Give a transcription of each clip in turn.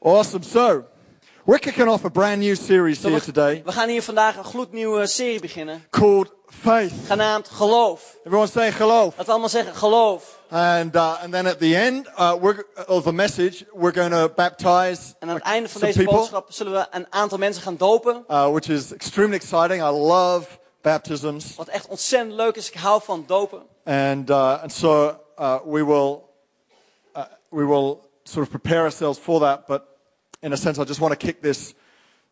Awesome. So, we're kicking off a brand new series here we, today we gaan hier vandaag een gloednieuwe serie beginnen, called Faith. genaamd Geloof. Everyone say geloof. Laten we allemaal zeggen Geloof. And, uh, and then at the end uh, we're, of the message, we're going to baptize En aan het einde van deze people, boodschap zullen we een aantal mensen gaan dopen. uh, which is extremely exciting. I love baptisms. Wat echt ontzettend leuk is. Ik hou van dopen. And, uh, and so uh, we, will, uh, we will sort of prepare ourselves for that. But in a sense, I just want to kick this,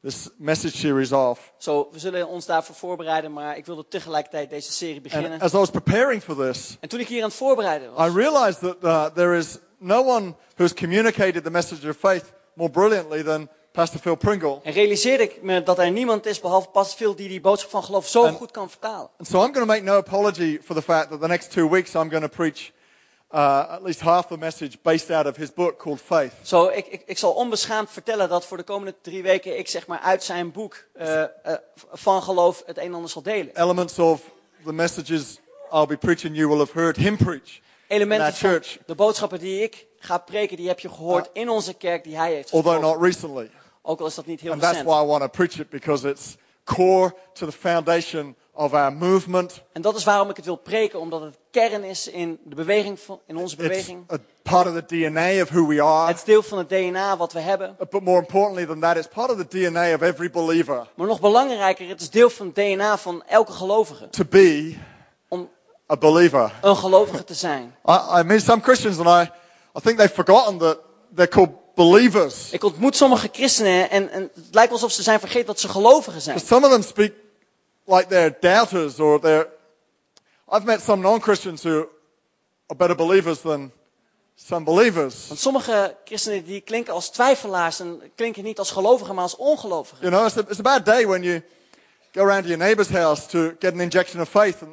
this message series off. so, we zullen ons daarvoor voorbereiden, maar ik wilde tegelijkertijd deze serie beginnen. And as I was preparing for this, En toen ik hier aan het voorbereiden I was, realized that uh, there is no one who's communicated the message of faith more brilliantly than Pastor Phil Pringle. en realiseerde ik me dat er niemand is behalve Pastor Phil die die boodschap van geloof zo goed kan vertalen. And so I'm going to make no apology for the fact that the next two weeks I'm going to preach uh, at least half the message based out of his book called Faith. Zo, ik, ik, ik zal onbeschaamd vertellen dat voor de komende drie weken ik zeg maar uit zijn boek eh, eh, van geloof het een en ander zal delen. Elements of the messages I'll be preaching you will have heard him preach. Elementen van church. de boodschappen die ik ga preken, die heb je gehoord in onze kerk die hij heeft although gesproken. not recently. Ook al is dat niet heel And that's recent. why I want to preach it because it's core to the foundation of our movement. En dat is waarom ik het wil preken, omdat het kern is in de beweging, van, in onze It's beweging. a part of the DNA of who we are. Het is deel van het DNA wat we hebben. But more importantly than that, it's part of the DNA of every believer Maar nog belangrijker, het is deel van het DNA van elke gelovige. to be Om a believer. een gelovige te zijn. I, I meet some Christians and I, I think they've forgotten that they're called believers. Ik ontmoet sommige christenen en, en het lijkt alsof ze zijn vergeten dat ze gelovigen zijn. Some of them speak like they're doubters or they're. I've met some non-Christians who are better believers than some believers. Want sommige christenen die klinken als twijfelaars en klinken niet als gelovigen, maar als ongelovigen. You know, it's a, it's a bad day when you go around to your neighbor's house to get an injection of faith and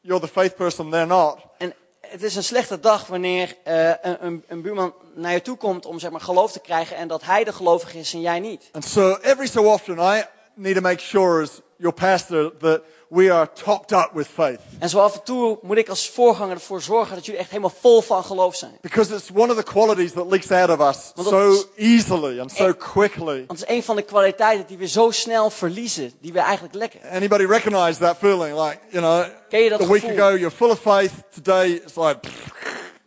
you're the faith person, they're not. En het is een slechte dag wanneer eh, een, een, een buurman naar je toe komt om zeg maar, geloof te krijgen en dat hij de gelovige is en jij niet. And so every so often I need to make sure as your pastor that we are topped up with faith. En zo af en toe moet ik als voorganger ervoor zorgen dat jullie echt helemaal vol van geloof zijn. Because it's one of the qualities that leaks out of us so is- easily and so quickly. Want het is een van de kwaliteiten die we zo snel verliezen, die we eigenlijk lekken. Anybody recognize that feeling? Like, you know, Ken je dat a week gevoel? ago you're full of faith, today it's like,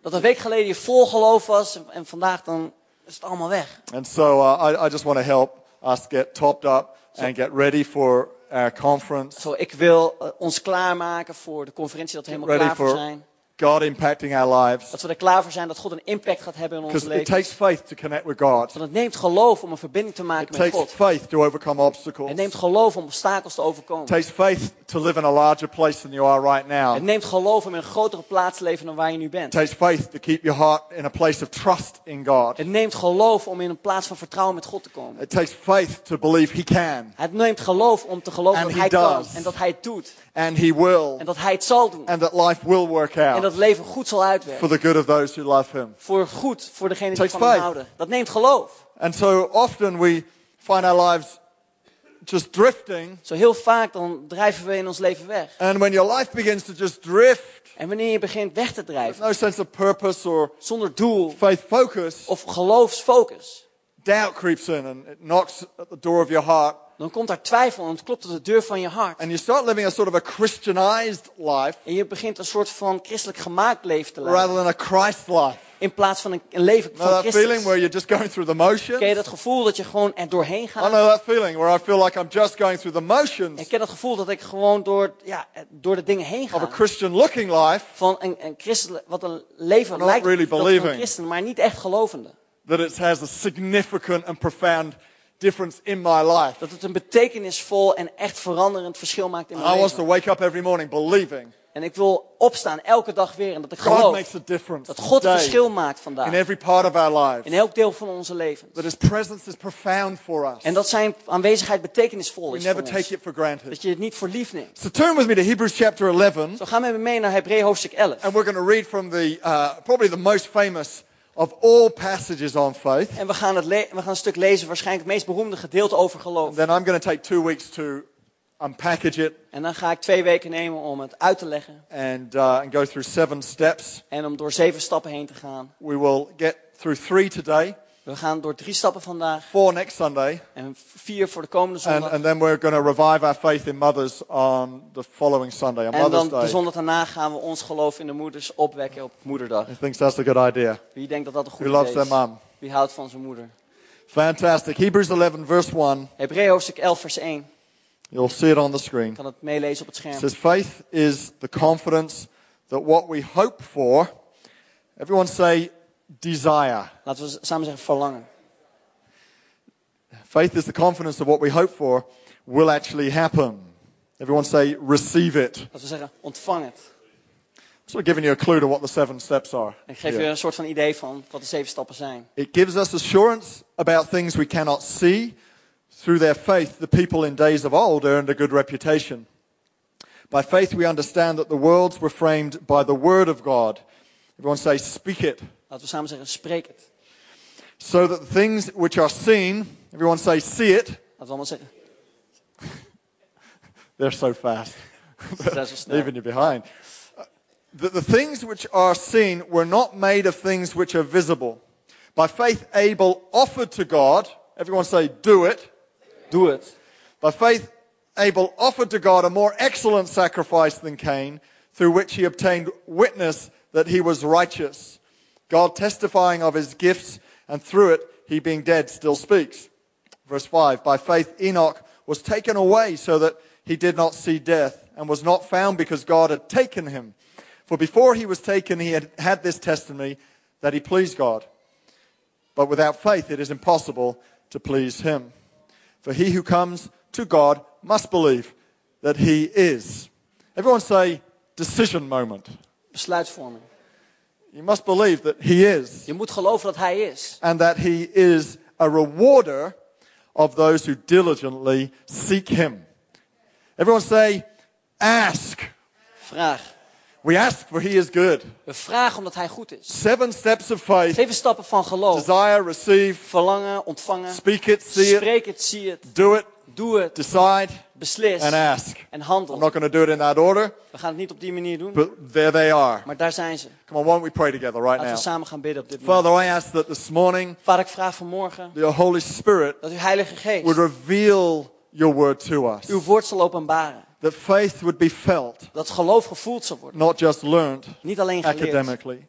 Dat een week geleden je vol geloof was en, en vandaag dan is het allemaal weg. and so uh, I, I just want to help us get topped up and get ready for our conference. Zo, ik wil eh, ons klaarmaken voor de conferentie, dat we helemaal klaar voor zijn. God impacting our lives. Dat we er klaar voor zijn, dat God een impact gaat hebben in ons Because it leven. takes faith to connect with God. Want het neemt geloof om een verbinding te It maken met takes God. faith to overcome obstacles. Het neemt geloof om obstakels te It overkomen. takes faith to live in a larger place than you are right now. Het neemt geloof om in een grotere plaats te leven dan waar je nu It bent. takes faith to keep your heart in a place of trust in God. Het neemt geloof om in een plaats van vertrouwen met God te komen. It takes faith to believe He can Het neemt geloof om te geloven And dat hij kan does. en dat hij het doet. and He will En dat hij het zal doen. and that life will work out het leven goed zal for uitwerken. the good of those who love Him. Voor goed, voor degene die van hem houden. Dat neemt geloof. And so often we find our lives just drifting. Zo heel vaak dan drijven we in ons leven weg. And when your life begins to just drift, En wanneer je begint weg te drijven, no sense of purpose or zonder doel faith focus, of geloofsfocus, doubt creeps in and it knocks at the door of your heart. Dan komt daar twijfel en het klopt op de deur van je hart. And you start living a sort of a Christianized life En je begint een soort van christelijk gemaakt leven te leiden. rather than a Christ life. In plaats van een, een leven van that feeling Christus. where you're just going through the motions? Ken je dat gevoel dat je gewoon er doorheen I gaat? know that feeling where I feel like I'm just going through the motions Ik ken dat gevoel dat ik gewoon door, ja, door de dingen heen of a ga. Christian looking life, Van een, een christelijk, wat een leven lijkt really van believing. een christen, maar niet echt gelovende. that it has a significant and profound difference in my life. Dat het een betekenisvol en echt veranderend verschil maakt in I mijn want to leven. wake up every morning believing En ik wil opstaan elke dag weer en dat ik God geloof makes a difference dat God today verschil maakt in vandaag. every part of our lives. In elk deel van onze levens. That His presence is profound for us. En dat zijn aanwezigheid betekenisvol We is never voor take ons. it for granted. Dat je het niet voor lief neemt. So turn with me to Hebrews chapter 11, Zo gaan we even mee naar Hebreeën hoofdstuk 11. and we're going to read from the uh, probably the most famous of all passages on faith. En we gaan, het we gaan een stuk lezen, waarschijnlijk het meest beroemde gedeelte over geloof. Then I'm going to take two weeks to unpackage it En dan ga ik twee weken nemen om het uit te leggen. and, uh, and go through seven steps. En om door zeven stappen heen te gaan. We will get through three today, We gaan door drie stappen vandaag four next Sunday, en vier voor de komende and, zondag. and then we're going to revive our faith in mothers on the following Sunday, on En Mother's dan de Day. zondag daarna gaan we ons geloof in de moeders opwekken op moederdag. Who thinks that's a good idea? Wie denkt dat dat een goed Who loves idee their is? mum? Wie houdt van zijn moeder? Fantastic. Hebrews 11, verse 1. Hebreeën hoofdstuk 11 vers 1. You'll see it on the screen. Kan het meelezen op het It scherm. says, Faith is the confidence that what we hope for, everyone say desire. Laten we samen zeggen verlangen. Faith is the confidence that what we hope for will actually happen. Everyone say receive it. Laten we zeggen ontvang het. Sort of giving you a clue to what the seven steps are. Ik geef je een soort van idee van wat de zeven stappen zijn. It gives us assurance about things we cannot see. Through their faith, the people in days of old earned a good reputation. By faith, we understand that the worlds were framed by the word of God. Everyone say, speak it. Laten we samen zeggen spreek het. So that the things which are seen, everyone say, see it. Laten we allemaal zeggen. They're so fast. Ze zijn zo snel. Leaving you behind. Uh, That the things which are seen were not made of things which are visible. By faith, Abel offered to God. Everyone say, do it. Do it. By faith, Abel offered to God a more excellent sacrifice than Cain, through which he obtained witness that he was righteous. God testifying of his gifts, and through it, he being dead still speaks. Verse 5 By faith, Enoch was taken away so that he did not see death, and was not found because God had taken him. For before he was taken, he had had this testimony that he pleased God. But without faith, it is impossible to please him. For he who comes to God must believe that he is. Everyone say, decision moment. Besluitvorming. You must believe that he is, Je moet geloven dat hij is. and that he is a rewarder of those who diligently seek him. Everyone say, ask. Vraag. We ask for he is good. We vragen omdat hij goed is. Seven steps of faith Zeven stappen van geloof. desire, receive, Verlangen, ontvangen. speak it, see it, Spreek het, zie het. do it, Doe het. decide, Beslis. and ask. En I'm handel. not going to do it in that order, We gaan het niet op die manier doen. but there they are. Maar daar zijn ze. Come on, why don't we pray together right Laten we now? samen gaan bidden op dit moment. Father, I ask that this morning Vader, ik vraag vanmorgen the Holy Spirit dat uw Heilige Geest would reveal your word to us. uw woord zal openbaren. That faith would be felt, Dat geloof gevoeld zal worden. not just learned Niet alleen geleerd, academically.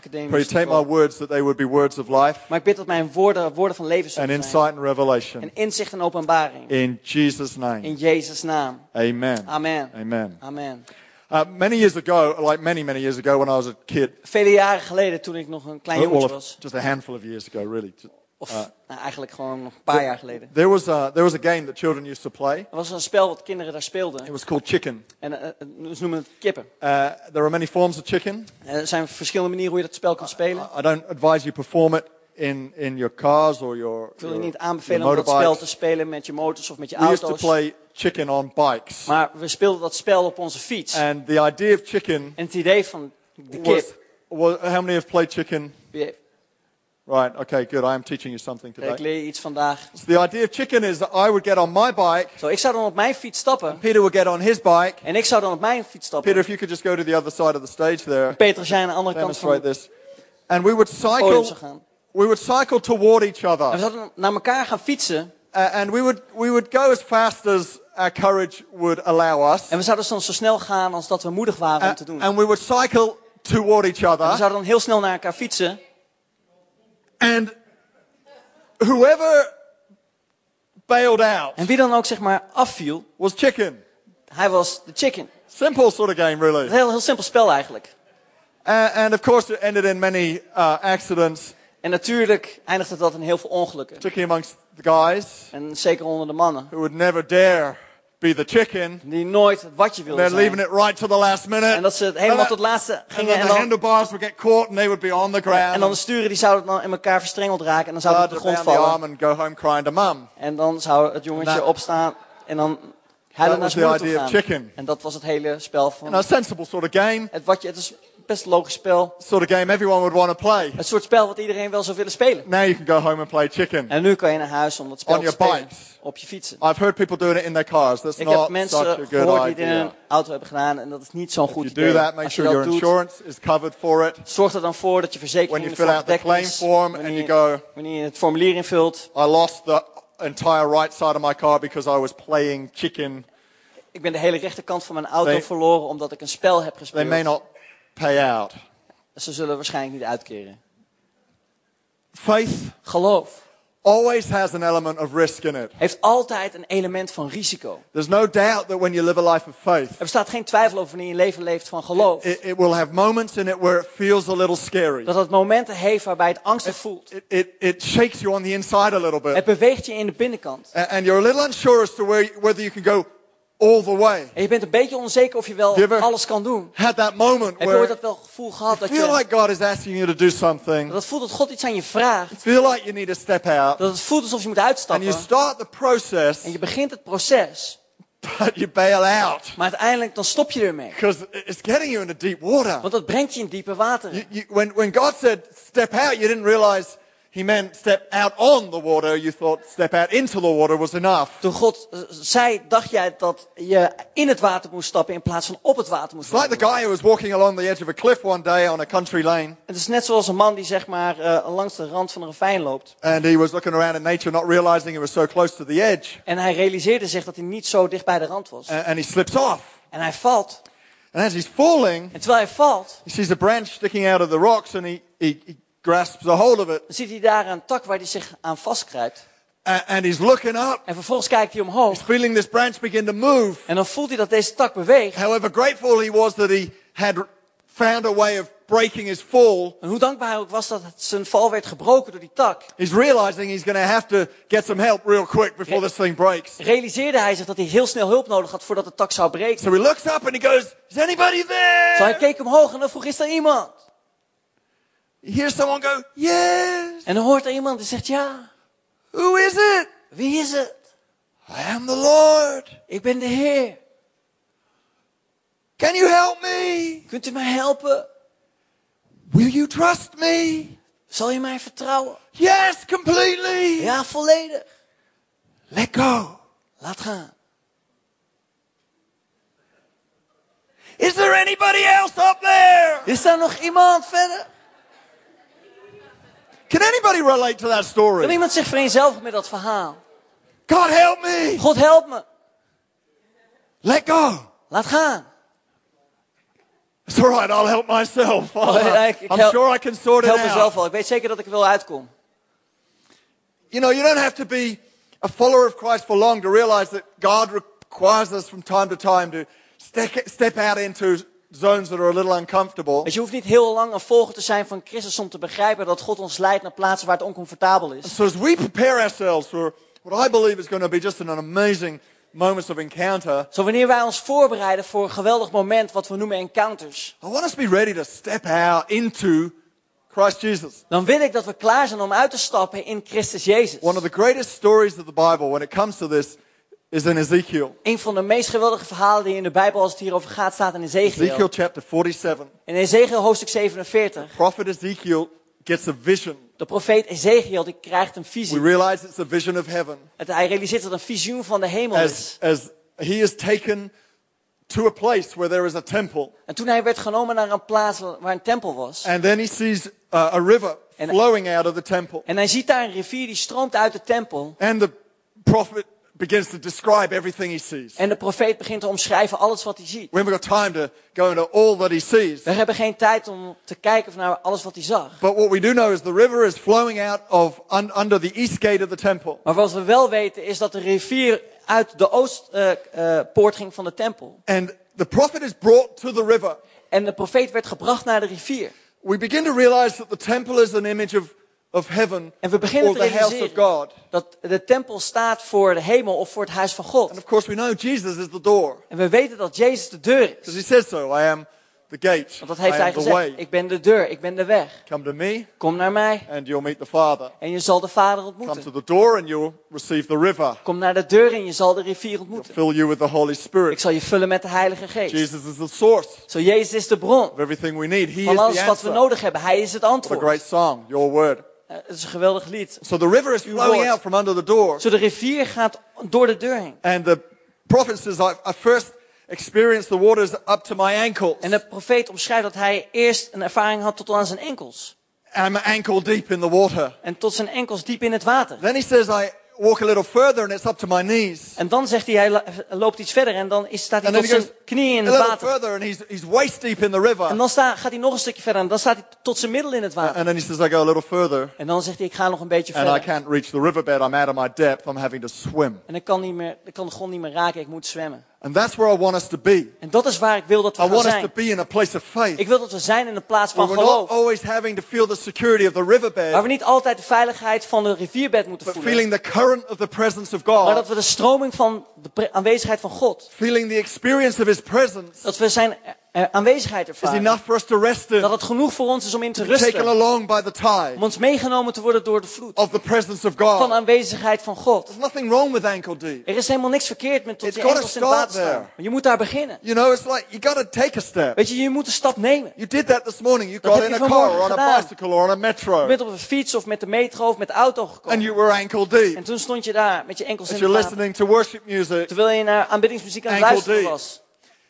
Pray, academisch. take my words that they would be words of life Maar ik bid dat mijn woorden woorden van leven and zullen zijn. insight and revelation. En inzicht en openbaring. In Jesus' name. In Jezus' naam. Amen. Amen. Amen. Amen. Uh, many years ago, like many, many years ago when I was a kid, Vele jaren geleden, toen ik nog een klein well, jongetje was. just a handful of years ago, really, Of Uh, nou, eigenlijk gewoon een paar jaar geleden. there was, a, there was a game that children used to play. Er was een spel wat kinderen daar It speelden. was called chicken. En eh, ze noemen het kippen. Uh, there are many forms of chicken. Eh, Er zijn verschillende manieren hoe je dat spel kan spelen. I don't advise you perform it in, in your cars or your, Ik wil je niet aanbevelen om dat spel te spelen met je motors of met je We used to auto's. play chicken on bikes. Maar we speelden dat spel op onze fiets. And the idea of chicken En het idee van de was, kip. was how many have played chicken? Right, okay, good. I am teaching you something Ik today. leer je iets vandaag. So the idea of chicken is that I would get on my bike, Zo, ik zou dan op mijn fiets stappen. Peter would get on his bike. En ik zou dan op mijn fiets stappen. Peter, if you could just go to the other side of the stage there, Peter als jij aan de andere kant van this. And we would cycle, gaan. we would cycle toward each En we other. zouden naar elkaar gaan fietsen. Uh, and we would, we would go as fast as our courage would allow us. En we zouden dan zo snel gaan als dat we moedig waren om te doen. and we would cycle toward each En we other. zouden dan heel snel naar elkaar fietsen. And whoever bailed out En wie dan ook zeg maar afviel, was chicken. hij was de chicken. Simple sort of game, Een really. heel, heel simpel spel eigenlijk. Uh, and of course, it ended in many uh, accidents, En natuurlijk eindigde dat in heel veel ongelukken. particularly amongst the guys En zeker onder de mannen. who would never dare be the chicken. Die nooit het watje wilden They're leaving zijn. it right to the last minute. En dat ze het helemaal And tot het laatste and gingen. then En the dan, handlebars would get caught and they would be on the ground. en dan de sturen die zouden dan in elkaar verstrengeld raken. En dan zouden ze op de grond vallen. arm and go home crying to mum. En dan zou het jongetje That- opstaan. En dan huilen naar was zijn the moeder toe idea of gaan. chicken. En dat was het hele spel van know, a sensible sort of game. het watje. Het is best een logisch spel. Sort of game everyone would want to play. Het soort spel wat iedereen wel zou willen spelen. Now you can go home and play chicken. En nu kan je naar huis om dat spel On te your spelen. bikes. Op je fietsen. I've heard people doing it in their cars. That's Ik heb not such mensen a good gehoord die het in een auto hebben gedaan en dat is niet zo'n goed idee. do that, make Als je sure your doet, insurance is covered for it. zorg er dan voor dat je When verzekering you fill out the claim is. form and Wanneer, you go, wanneer je het formulier invult. I lost the entire right side of my car because I was playing chicken. Ik ben de hele rechterkant van mijn auto They- verloren omdat ik een spel heb They gespeeld. may not pay out. Ze zullen waarschijnlijk niet uitkeren. Faith Geloof always has an element of risk in it. heeft altijd een element van risico. There's no doubt that when you live a life of faith, Er bestaat geen twijfel over wanneer je een leven leeft van geloof. it, it will have moments in it where it feels a little scary. Dat het momenten heeft waarbij het angstig voelt. It, it, it shakes you on the inside a little bit. Het beweegt je in de binnenkant. A- And you're a little unsure as to where, whether you can go all the way. En je bent een beetje onzeker of je wel her- alles kan doen. Had that moment Heb je ooit you dat wel gevoel gehad dat feel je like God is asking you to do something, dat het voelt dat God iets aan je vraagt? feel like you need to step out, Dat het voelt alsof je moet and uitstappen. you start the process, En je begint het proces. but you bail out Maar uiteindelijk dan stop je ermee. because it's getting you into deep water. Want dat brengt je in diepe water. You, you, when, when God said step out, you didn't realize He meant step out on the water. You thought step out into the water was enough. Toen God eh, zei, dacht jij dat je in het water moest stappen in plaats van op het water moest It's like the guy who was walking along the edge of a cliff one day on a country lane, Het is net zoals een man die zeg maar eh, langs de rand van een ravijn loopt. and he was looking around at nature, not realizing he was so close to the edge, En hij realiseerde zich dat hij niet zo dicht bij de rand was. and, and he slips off. En hij valt. And as he's falling, En terwijl hij valt, he sees a branch sticking out of the rocks, and he, he, he grasps a hold of it, dan ziet hij daar een tak waar hij zich aan vastkruipt. and, and he's looking up. En vervolgens kijkt hij He's omhoog. feeling this branch begin to move. En dan voelt hij dat deze tak beweegt. However grateful he was that he had found a way of breaking his fall, En hoe dankbaar hij ook was dat zijn val werd gebroken door die tak. he's realizing he's going to have to get some help real quick before this thing breaks. Realiseerde hij zich dat hij heel snel hulp nodig had voordat de tak zou breken. So he looks up and he goes, Is anybody Zo hij there? keek omhoog en dan vroeg, is er iemand? He hears someone go, Yes. En dan hoort er iemand die zegt, ja, Who is it? wie is het? I am the Lord. Ik ben de Heer. Can you help me? Kunt u mij helpen? Will you trust me? Zal je mij vertrouwen? Yes, completely. Ja, volledig. Let go. Laat gaan. Is there anybody else up there? Is daar nog iemand verder? Can anybody relate to that story? Kan iemand zich vereenzelvigen met dat verhaal? God help me. God help me. Let go. Laat gaan. It's all right. I'll help myself. Oh, ja, ik- ik I'm help- sure I can sort it help mezelf out. wel. Ik weet zeker dat ik er wel uitkom. You know, you don't have to be a follower of Christ for long to realize that God requires us from time to time to step, step out into zones that are a little uncomfortable. Dus je hoeft niet heel lang een volger te zijn van Christus om te begrijpen dat God ons leidt naar plaatsen waar het oncomfortabel is. So as we prepare ourselves for what I believe is going to be just an amazing moments of encounter, Zo wanneer wij ons voorbereiden voor een geweldig moment wat we noemen encounters. I want us to be ready to step out into Christ Jesus. Dan wil ik dat we klaar zijn om uit te stappen in Christus Jezus. One of the greatest stories of the Bible when it comes to this is in Ezekiel. Een van de meest geweldige verhalen die in de Bijbel als het hierover gaat staat in Ezekiel Ezekiel. chapter 47. In Ezekiel hoofdstuk 47. Prophet Ezekiel gets a vision. De profeet Ezekiel die krijgt een We visie. realize it's a vision of heaven. Het, hij realiseert dat het een visioen van de hemel As, is. as he is taken to a place where there is a temple. En toen hij werd genomen naar een plaats waar een tempel was. And then he sees uh, a river flowing out of the temple. En hij ziet daar een rivier die stroomt uit de tempel. And the prophet begins to describe everything he sees. En de profeet begint te omschrijven alles wat hij ziet. We haven't got time to go into all that he sees. We hebben geen tijd om te kijken naar alles wat hij zag. But what we do know is the river is flowing out of un, under the east gate of the temple. Maar wat we wel weten is dat de rivier uit de oostpoort ging van de tempel. And the prophet is brought to the river. En de profeet werd gebracht naar de rivier. We begin to realize that the temple is an image of, of heaven En we beginnen or te the house of God. dat de tempel staat voor de hemel of voor het huis van God. And of course we know Jesus is the door. En we weten dat Jezus de deur is. Because he says so. I am the gate. Want dat heeft I hij the gezegd. way. Ik ben de deur, ik ben de weg. Come to me Kom naar mij and you'll meet the Father. en je zal de Vader Come ontmoeten. to the door and you'll receive the river. Kom naar de deur en je zal de rivier ontmoeten. Fill you with the Holy Ik Spirit. zal je vullen met de Heilige Geest. Jesus is the source Zo, Jezus is de bron of everything we need. He is van the alles wat we nodig hebben. Hij is het What a antwoord. great song, your word. Eh, Het is een geweldig lied. So the river is flowing out from under the door. Zo, de rivier gaat door de deur heen. And the prophet says, I, I first experienced the waters up to my ankles. En de profeet omschrijft dat hij eerst een ervaring had tot aan zijn enkels. I'm ankle deep in the water. En tot zijn enkels diep in het water. Then he says, I walk a little further and it's up to my knees. En dan zegt hij, hij loopt iets verder en dan staat hij tot zijn knieën in het water. further and he's, he's waist deep in the river. En dan sta, gaat hij nog een stukje verder en dan staat hij tot zijn middel in het water. And then he says, I go a little further En dan zegt hij, ik ga nog een beetje and I verder. can't reach the riverbed. I'm out of my depth. I'm having to swim. En ik kan, niet meer, ik kan de grond niet meer raken, ik moet zwemmen. And that's where I want us to be. En dat is waar ik wil dat we I gaan want us to zijn. be in a place of faith. Ik wil dat we zijn in een plaats van Where we're not geloof. always having to feel the security of the Waar riverbed, we niet altijd de veiligheid van de rivierbed moeten but voelen. feeling the current of the presence of Maar dat God. we de stroming van de aanwezigheid van God. Feeling the experience of His presence Dat we zijn eh, aanwezigheid is ervaren. enough for us to rest in. Dat het genoeg voor ons is om in te Taken rusten. along by the tide Om ons meegenomen te worden door de vloed. of the presence of Van God. aanwezigheid van God. There's nothing wrong with ankle deep. Er is helemaal niks verkeerd met tot It's je gotta enkels in het water staan. Maar je moet daar beginnen. You know, it's like you got to take a step. Weet je, je moet een stap nemen. You did that this morning. You got in je a car or on a bicycle or on a Je metro bent op een fiets of met de metro of met de auto and gekomen. you were ankle deep. En toen stond je daar met je enkels As in het water. listening to worship music, Terwijl je naar aanbiddingsmuziek aan het luisteren deep. was.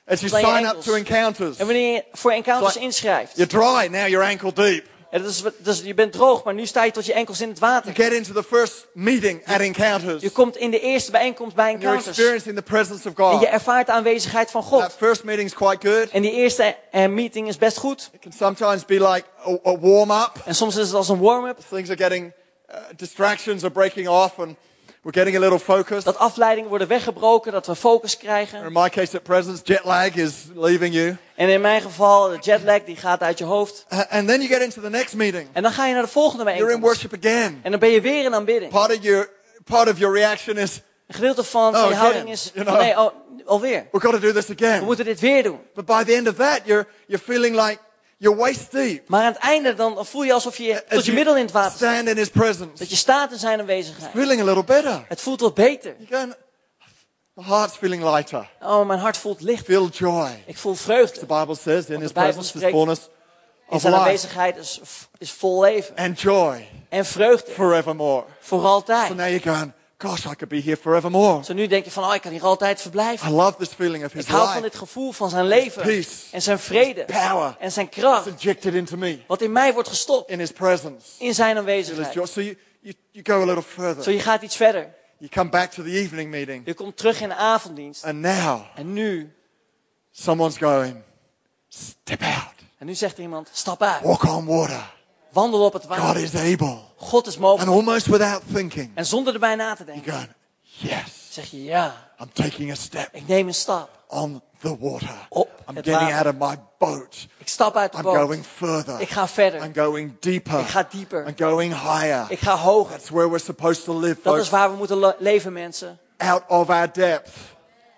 As you sign up enkels. to encounters, En wanneer je voor encounters Like- inschrijft. you're dry, now you're ankle deep. En dat is, dus je bent droog, maar nu sta je tot je enkels in het water. You get into the first meeting at encounters. Je komt in de eerste bijeenkomst bij You're encounters. experiencing the presence of En je God. ervaart de aanwezigheid van That God. first meeting's quite good. En die eerste eh, meeting is best goed. It can sometimes be like a, a warm up. En soms is het als een warm-up. Things are getting, uh, distractions are breaking off and we're getting a little focused. Dat afleidingen worden weggebroken, dat we focus krijgen. In my case at present, jet lag is leaving you. En in mijn geval, de jetlag die gaat uit je hoofd. Uh, and then you get into the next meeting. En dan ga je naar de volgende You're in bijeenkomst. worship again. En dan ben je weer in aanbidding. Part of your, part of your reaction is, Een gedeelte van, Oh, je houding is, you know. nee, oh, alweer. we've got to do this We again. moeten dit weer doen. But by the end of that, you're, you're feeling like you're waist deep. Maar aan het einde dan voel je alsof je tot je middel in het water staat. stand in his presence. Dat je staat in zijn aanwezigheid. Feeling a little better. Het voelt wat beter. You're going, my heart's feeling lighter. Oh, mijn hart voelt licht. Feel joy. Ik voel vreugde. The Bible says in his presence is fullness In zijn aanwezigheid is, is vol leven. and joy En vreugde. forevermore. Voor So altijd. now you're going, gosh, I could be here forevermore. Zo nu denk je van, oh, ik kan hier altijd verblijven. I love this feeling of his Ik hou van dit gevoel van zijn leven. peace, En zijn vrede. power. En zijn kracht. injected into me Wat in mij wordt gestopt. in his presence. In zijn aanwezigheid. So you, you, you go a little Zo further. je gaat iets verder. You come back to the evening meeting. Je komt terug in de avonddienst. And now En nu. someone's going, step out. En nu zegt iemand, stap uit. Walk on water. Wandel op het God water. is able. God is And mogelijk. almost without thinking, En zonder erbij na te denken. going, yes, Zeg je, ja, I'm taking a step ik neem een stap. on the water. Op I'm het getting water. out of my boat. Ik stap uit de I'm boot. going further. Ik ga verder. I'm going deeper. Ik ga dieper. I'm going higher. Ik ga hoger. That's where we're supposed to live, Dat folks. is waar we moeten le- leven, mensen. Out of our depth.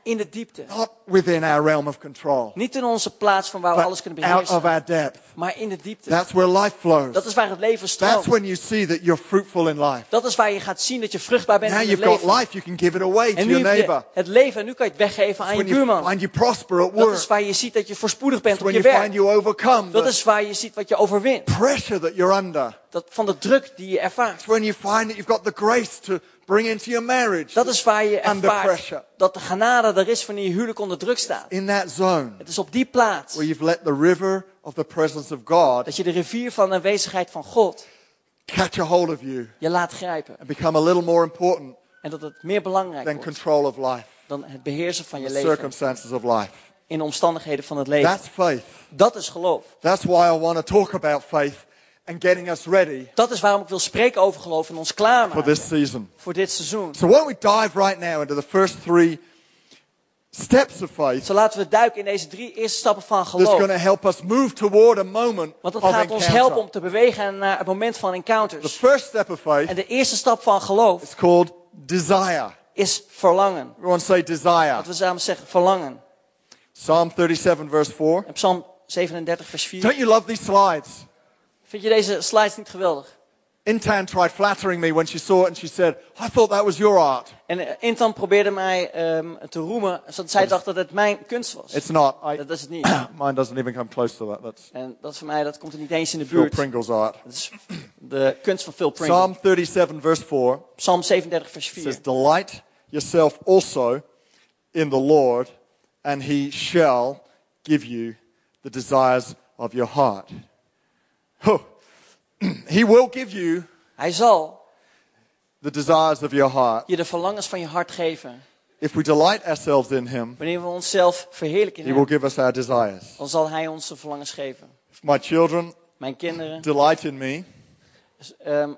In de diepte. Not within our realm of control. Niet in onze plaats van waar we alles kunnen out of beheersen. our depth. Maar in de diepte. That's where life flows. Dat is waar het leven That's stroomt. when you see that you're fruitful in life. Dat is waar je gaat zien dat je vruchtbaar bent Now in het you've got leven. life, you can give it away to En your heb je neighbor. het leven en nu kan je het weggeven aan je buurman. find you prosper at Dat work. is waar je ziet dat je voorspoedig bent It's op je you find werk. you overcome Dat is waar je ziet wat je overwint. pressure that you're under. Dat van de druk die je ervaart. It's when you find that you've got the grace to bring into your marriage. Dat is waar je ervaart dat de genade er is wanneer je huwelijk onder druk staat. In that zone Het is op die plaats where you've let the river of the presence of God dat je de rivier van de aanwezigheid van God catch a hold of you je laat grijpen. and become a little more important En dat het meer belangrijk than wordt control of life, dan het beheersen van je leven circumstances of life. in de omstandigheden van het leven. That's faith. Dat is geloof. That's why I want to talk about faith and getting us ready Dat is waarom ik wil spreken over geloof en ons klaarmaken for this season. voor dit seizoen. So why don't we dive right now into the first three steps of faith Zo laten we duiken in deze drie eerste stappen van that's geloof. going to help us move toward a moment Want dat gaat ons helpen encounter. om te bewegen naar het moment van The encounters. first step of faith En de eerste stap van geloof is called desire. is verlangen. Everyone say desire. Dat we samen zeggen verlangen. Psalm 37 verse 4. En Psalm 37 vers 4. Don't you love these slides? Vind je deze slides niet geweldig? Intan tried flattering me when she saw it and she said, I thought that was your art. En eh, Intan probeerde mij ehm, te roemen, zodat zij dacht dat het mijn kunst was. It's not. I, Dat is het niet. mine doesn't even come close to that. That's En dat voor mij, dat komt er niet eens in de Phil buurt. Pringle's art. Dat is de kunst van Phil Pringle. Psalm 37 verse 4 Psalm 37 vers 4. says, Delight yourself also in the Lord and he shall give you the desires of your heart. Oh. he will give you Hij zal the desires of your heart. je de verlangens van je hart geven. If we delight ourselves in him, Wanneer we onszelf verheerlijken in he will hem, give us our desires. dan zal hij ons de verlangens geven. If my children Mijn kinderen delight in me ehm,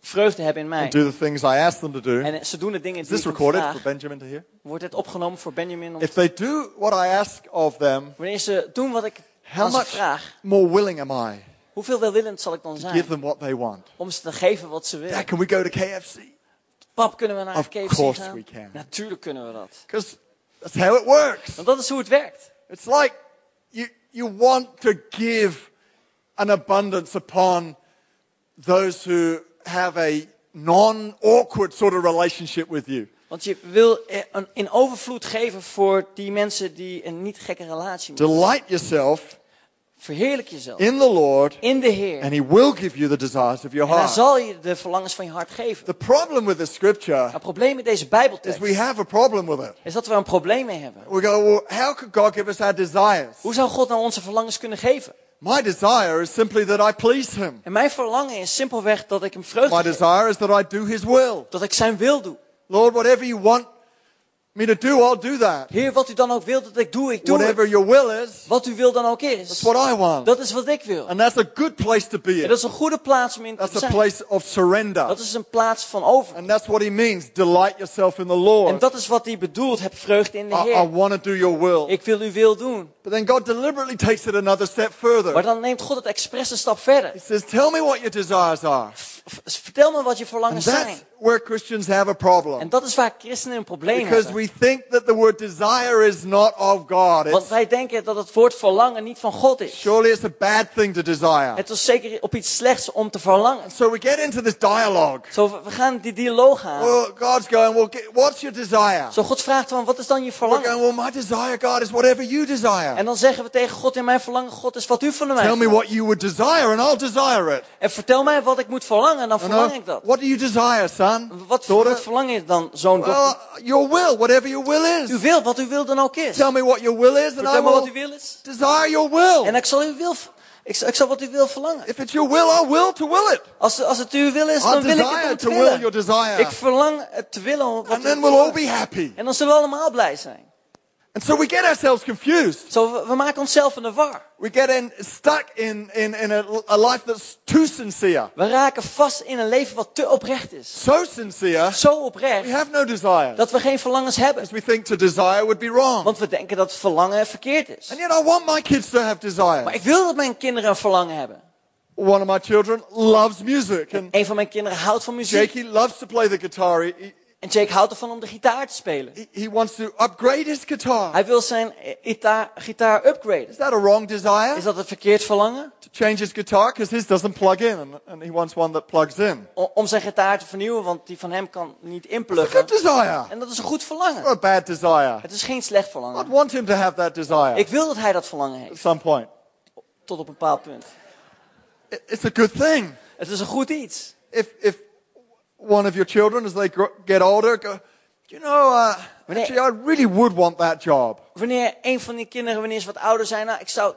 vreugde hebben in mij. and do the things I ask them to do, En ze doen de dingen is die this ik hen recorded for vraag. Benjamin to hear? Wordt het opgenomen voor Benjamin? Om, If they do what I ask of them, wanneer ze doen wat ik how aan ze much vraag, more willing am I hoeveel welwillend zal ik dan zijn give them what they want? om ze te geven wat ze willen? Dad, can we go to KFC? Pap, kunnen we naar Of KFC course gaan? we can. Natuurlijk kunnen we dat. Because that's how it works. Want dat is hoe het werkt. It's like you, you want to give an abundance upon those who have a non awkward sort of relationship with you. Want je wil eh, in overvloed geven voor die mensen die een niet gekke relatie hebben. Delight yourself Verheerlijk jezelf in the Lord, in de Heer. and He will give you the desires of your En hij heart. zal je de verlangens van je hart geven. The problem with this scripture Het probleem met deze is Bijbeltekst we have a problem with it. is dat we een probleem mee hebben. We go, well, how could God give us our desires? Hoe zou God nou onze verlangens kunnen geven? My desire is simply that I please Him. En mijn verlangen is simpelweg dat ik hem vreugde My geef. desire is that I do His will. Dat ik zijn wil doe. Lord, whatever you want me to do, I'll do that. Heer, wat u dan ook wilt dat ik doe, ik doe Whatever het. your will is, Wat u wil dan ook is. that's what I want. Dat is wat ik wil. And that's a good place to be En in. dat is een goede plaats om in te That's a zijn. place of surrender. Dat is een plaats van over. And that's what He means. Delight yourself in the En Lord. dat is wat hij bedoelt. Heb vreugde in de I, I Heer. want to do your will. Ik wil uw wil doen. But then God deliberately takes it another step Maar further. dan neemt God het expres een stap verder. He says, Tell me what your desires are. Vertel me wat je And verlangens that's zijn. where Christians have a En problem. dat is waar christenen een probleem Because hebben. we think that the word desire is not of God. Want It's, wij denken dat het woord verlangen niet van God is. surely it's a bad thing to desire. Het is zeker op iets slechts om te verlangen. So we get into this dialogue. Zo, we- we gaan die dialoog aan. Well, God's going, well, get- what's your desire? Zo, God vraagt van, wat is dan je We're verlangen? going, well, my desire, God, is whatever you desire. En dan zeggen we tegen God, in mijn verlangen, God is wat u van mij Tell me what you would desire and I'll desire it. En vertel mij wat ik moet verlangen, en dan verlang ik dat. what do you desire, son? Wat, Daughter? wat verlang je dan, zoon? Well, your will, whatever your will is. wil, wat u wil dan ook is. Tell me what your will is and I Vertel wat will u wil is. desire your will. En ik zal uw wil, ik, ik zal wat u wil verlangen. If it's your will, I'll will to will it. Als, als het uw wil is, I dan wil ik het to te will your willen. desire. Ik verlang het te willen. Wat And then we'll all be happy. En dan zullen we allemaal blij zijn. And so we get ourselves confused. Zo, we, we maken onszelf in de war. We get in, stuck in, in, in a, a life that's too sincere. We raken vast in een leven wat te oprecht is. So sincere, Zo we oprecht have no desire. dat we geen verlangens hebben. Because we think to desire would be wrong. Want we denken dat verlangen verkeerd is. And yet I want my kids to have Maar desires. ik wil dat mijn kinderen een verlangen hebben. One of my children loves music. And Een van mijn kinderen houdt van muziek. Jakey loves to play the guitar. He, En Jake houdt ervan om de gitaar te spelen. he- he wants to upgrade his guitar. Hij wil zijn gitaar, gitaar upgraden. Is that a wrong desire? Is dat een verkeerd verlangen? To change his guitar? Because his doesn't plug in. And, and he wants one that plugs in. O- om zijn gitaar te vernieuwen, want die van hem kan niet It's a inpluggen. good desire. En dat is een goed Not verlangen. a bad desire. Het is geen slecht verlangen. want him to have that desire Ik wil dat hij dat verlangen at heeft. some point. Tot op een bepaald punt. It- It's a good thing. Het is een goed iets. If, if one of your children, as they get older, go, you know, uh, Wanneer- actually, I really would want that job. Wanneer een van die kinderen, wanneer ze wat ouder zijn, nou, ik zou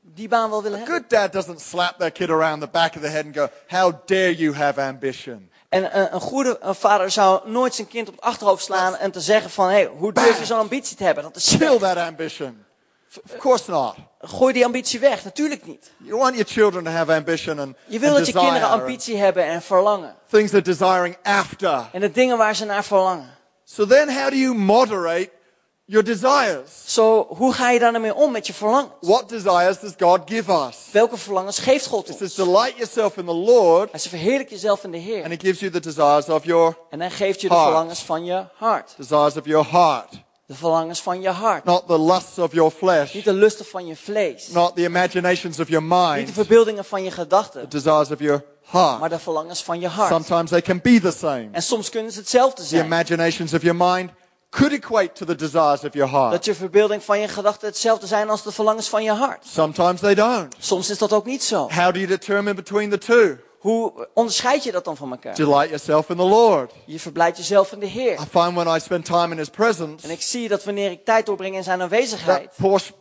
die baan wel willen hebben. Good dad doesn't slap their kid around the back of the head and go, how dare you have ambition. En een, een goede een vader zou nooit zijn kind op het achterhoofd slaan en te zeggen van, hey, hoe durf je zo'n ambitie te hebben? Dat is Kill that ambition. Of course not. Gooi die ambitie weg, natuurlijk niet. You want your children to have ambition and, Je wil and dat je kinderen and ambitie hebben en verlangen. things they're desiring after. En de dingen waar ze naar verlangen. So then how do you moderate your desires? Zo, hoe ga je daar nou mee om met je verlangen? What desires does God give us? Welke verlangens geeft God It says, ons? delight yourself in the Lord, Hij zegt, verheerlijk jezelf in de and Heer. He gives you the desires of your En hij geeft je de Heart. verlangens van je hart. desires of your heart. De verlangens van je hart. not the lusts of your flesh, Niet de lusten van je vlees. not the imaginations of your Niet de mind, verbeeldingen van je gedachten. the desires of your Maar heart. de verlangens van je hart. Sometimes they can be the same. En soms kunnen ze hetzelfde The zijn. imaginations of your mind could equate to the desires of your heart. Dat je verbeelding van je gedachten hetzelfde zijn als de verlangens van je hart. Sometimes they don't. Soms is dat ook niet zo. How do you determine between the two? Hoe onderscheid je dat dan van elkaar? Delight yourself in the Lord. Je verblijdt jezelf in de Heer. I find when I spend time in His presence, En ik zie dat wanneer ik tijd doorbreng in zijn that aanwezigheid, Porsche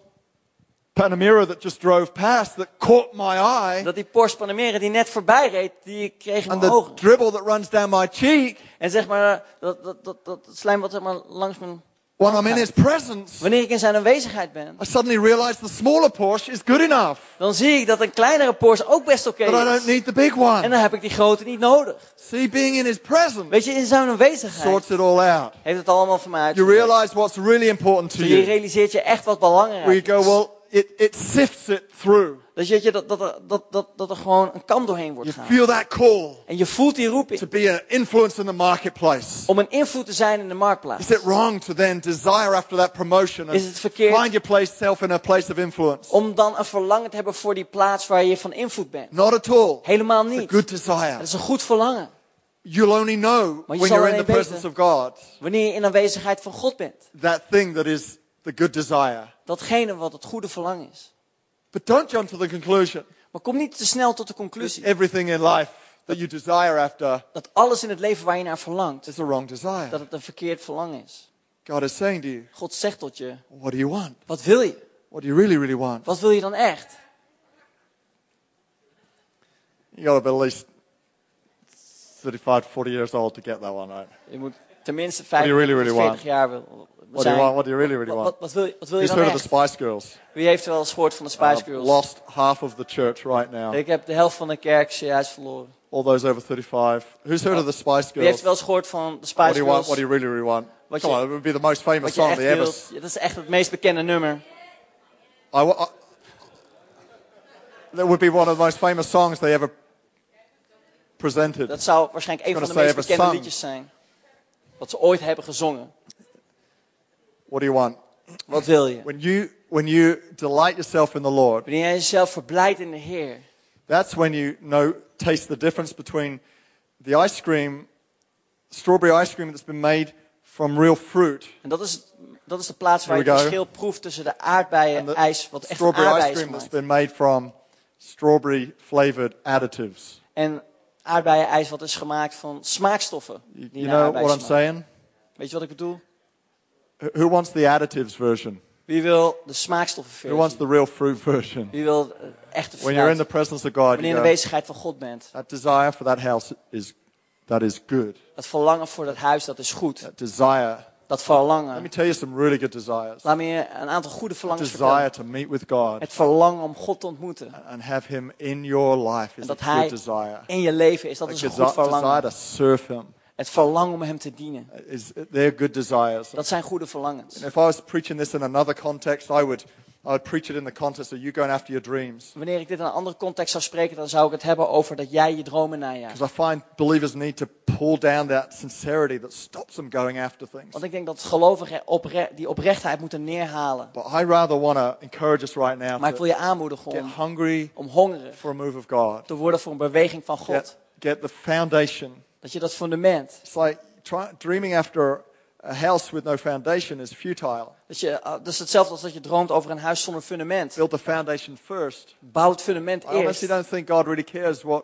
Panamera that just drove past that caught my eye, dat die Porsche Panamera die net voorbij reed, die ik kreeg in and mijn the ogen. dribble that runs down my cheek, En zeg maar, dat, dat, dat, dat slijm wat zeg maar langs mijn... when I'm in His presence, Wanneer ik in zijn aanwezigheid ben, I suddenly realize the smaller Porsche is good enough. dan zie ik dat een kleinere Porsche ook best oké That I don't is. need the big En one. dan heb ik die grote niet nodig. See, being in His presence Weet je, in zijn aanwezigheid sorts it all out. heeft het allemaal voor mij You realize what's really important to Je you. realiseert je echt wat belangrijk you go, is. well, it, it sifts it through. Dat, je, dat, dat, er- dat, dat, dat er gewoon een kam doorheen wordt You gegaan. feel that call En je voelt die roeping to be an influence in the marketplace. om een invloed te zijn in de marktplaats. Is it wrong to then desire after that promotion Is het verkeerd? find your place self in a place of influence? Om dan een verlangen te hebben voor die plaats waar je van invloed bent. Not at all. Helemaal It's a niet. good Dat desire. is een goed verlangen. You'll only know when you're in the alleen presence of weten. God Wanneer je in aanwezigheid van God bent. that thing that is the good desire. Datgene wat het goede verlangen is. But don't jump to the conclusion Maar kom niet te snel tot de conclusie. everything in life that you desire after Dat alles in het leven waar je naar verlangt. is the wrong desire. Dat het een verkeerd verlangen is. God is saying to you, God zegt tot je. what do you want? Wat wil je? What do you really, really want? Wat wil je dan echt? You got to be at least 35 to 40 years old to get that one right. Je moet tenminste do you 50 really, really tot 40 want? jaar wil What do you want? What do you really, really want? wat, wat wil je, wat wil je Who's heard of the? Spice Girls? Wie heeft er wel eens gehoord van de Spice Girls? lost half of the church right now. Ik heb de helft van de kerk zojuist verloren. All those over 35. Who's heard of the Spice Wie heeft Girls? wel eens gehoord van de What Spice do you want? Girls? What do you really, really want? Wat Come je- on, it would be the most famous song they ever. wilt. Ja, dat is echt het meest bekende nummer. I, I- that would be one of the most famous songs they ever presented. Dat zou waarschijnlijk een van de meest bekende sung. liedjes zijn. Wat ze ooit hebben gezongen. What do you want? Wat wil je? When you when you delight yourself in the Lord, Wanneer jij jezelf verblijdt in de Heer. that's when you know taste the difference between the ice cream, strawberry ice cream that's been made from real fruit, En dat is, dat is de plaats waar je het verschil proeft tussen de aardbeien ijs, wat echt van strawberry ice aardbeien is cream that's been made from strawberry flavored additives. En aardbeien ijs wat is gemaakt van smaakstoffen. You, know what I'm saying? Weet je wat ik bedoel? Who- wants the additives version? Wie wil de Who wants the real fruit version? Wie wil de echte When you're in fruit? the presence of God, Wanneer je in de go, bezigheid van God bent. that desire for that house is that is good. Dat verlangen voor dat huis, dat is goed. That desire. Dat Let me verlangen. tell you some really good desires. Laat me je een aantal goede verlangens Desire vertellen. to meet with God Het verlangen om God te ontmoeten. and have Him in your life is En a dat Hij good desire. in je leven is, dat A is een goed desire verlangen. to serve Him Het verlangen om Hem te dienen. is good desires. Dat zijn goede verlangens. And if I was preaching this in another context, I would I would preach it in the context of you going after your dreams. Wanneer ik dit in een andere context zou spreken, dan zou ik het hebben over dat jij je dromen najaagt. Because I find believers need to pull down that sincerity that stops them going after things. Want ik denk dat gelovigen opre- die oprechtheid moeten neerhalen. But I rather want to encourage us right now Maar ik wil je aanmoedigen om, hungry om hongerig for a move of God. te worden voor een beweging van God. Get, get the foundation. Dat je dat fundament, It's like try, dreaming after a house with no foundation is futile. dat, je, uh, dat is hetzelfde als dat je droomt over een huis zonder fundament. Build the foundation first. Bouw het fundament I honestly eerst. don't think God really cares what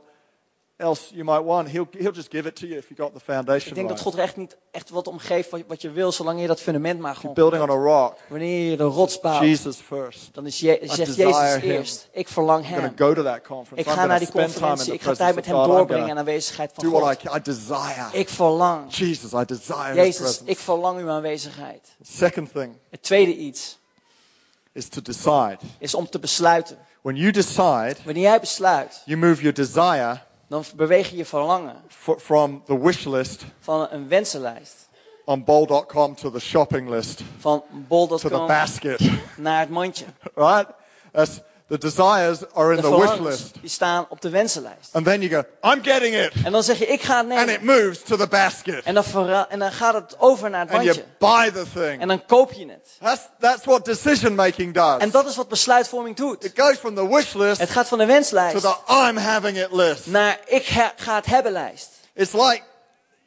else you might want. He'll, he'll just give it to you if you got the Ik foundation denk dat right. God er echt niet echt wat om geeft wat, wat je wil, zolang je dat fundament maar gewoon... Building on a rock. Wanneer je de rots bouwt, Jesus first. dan is je, zegt desire Jezus him. eerst. Ik verlang I'm going hem. to go to that conference. Ik I'm ga naar die spend time in conferentie. Ik ga tijd met hem God. I'm doorbrengen in aanwezigheid van do what God. I. I desire. Ik verlang. Jesus, I desire His Jezus, ik verlang uw aanwezigheid. Second thing Het tweede iets is to decide. is om te besluiten. When you decide, Wanneer jij besluit, you move your desire dan beweeg je je verlangen from the wish list van een wensenlijst. on bowl.com to the shopping list Van to the bol.com basket, naar het mandje. right? That's The desires are in De the wish list. die staan op de wensenlijst. And then you go, I'm getting it. En dan zeg je, ik ga het And nemen. it moves to the basket. En dan, en dan gaat het over naar het And you buy the thing. En dan koop je het. That's, that's what decision making does. En dat is wat besluitvorming doet. It goes from the wish list Het gaat van de to wenslijst the I'm having it list. naar ik ga het hebben lijst. It's like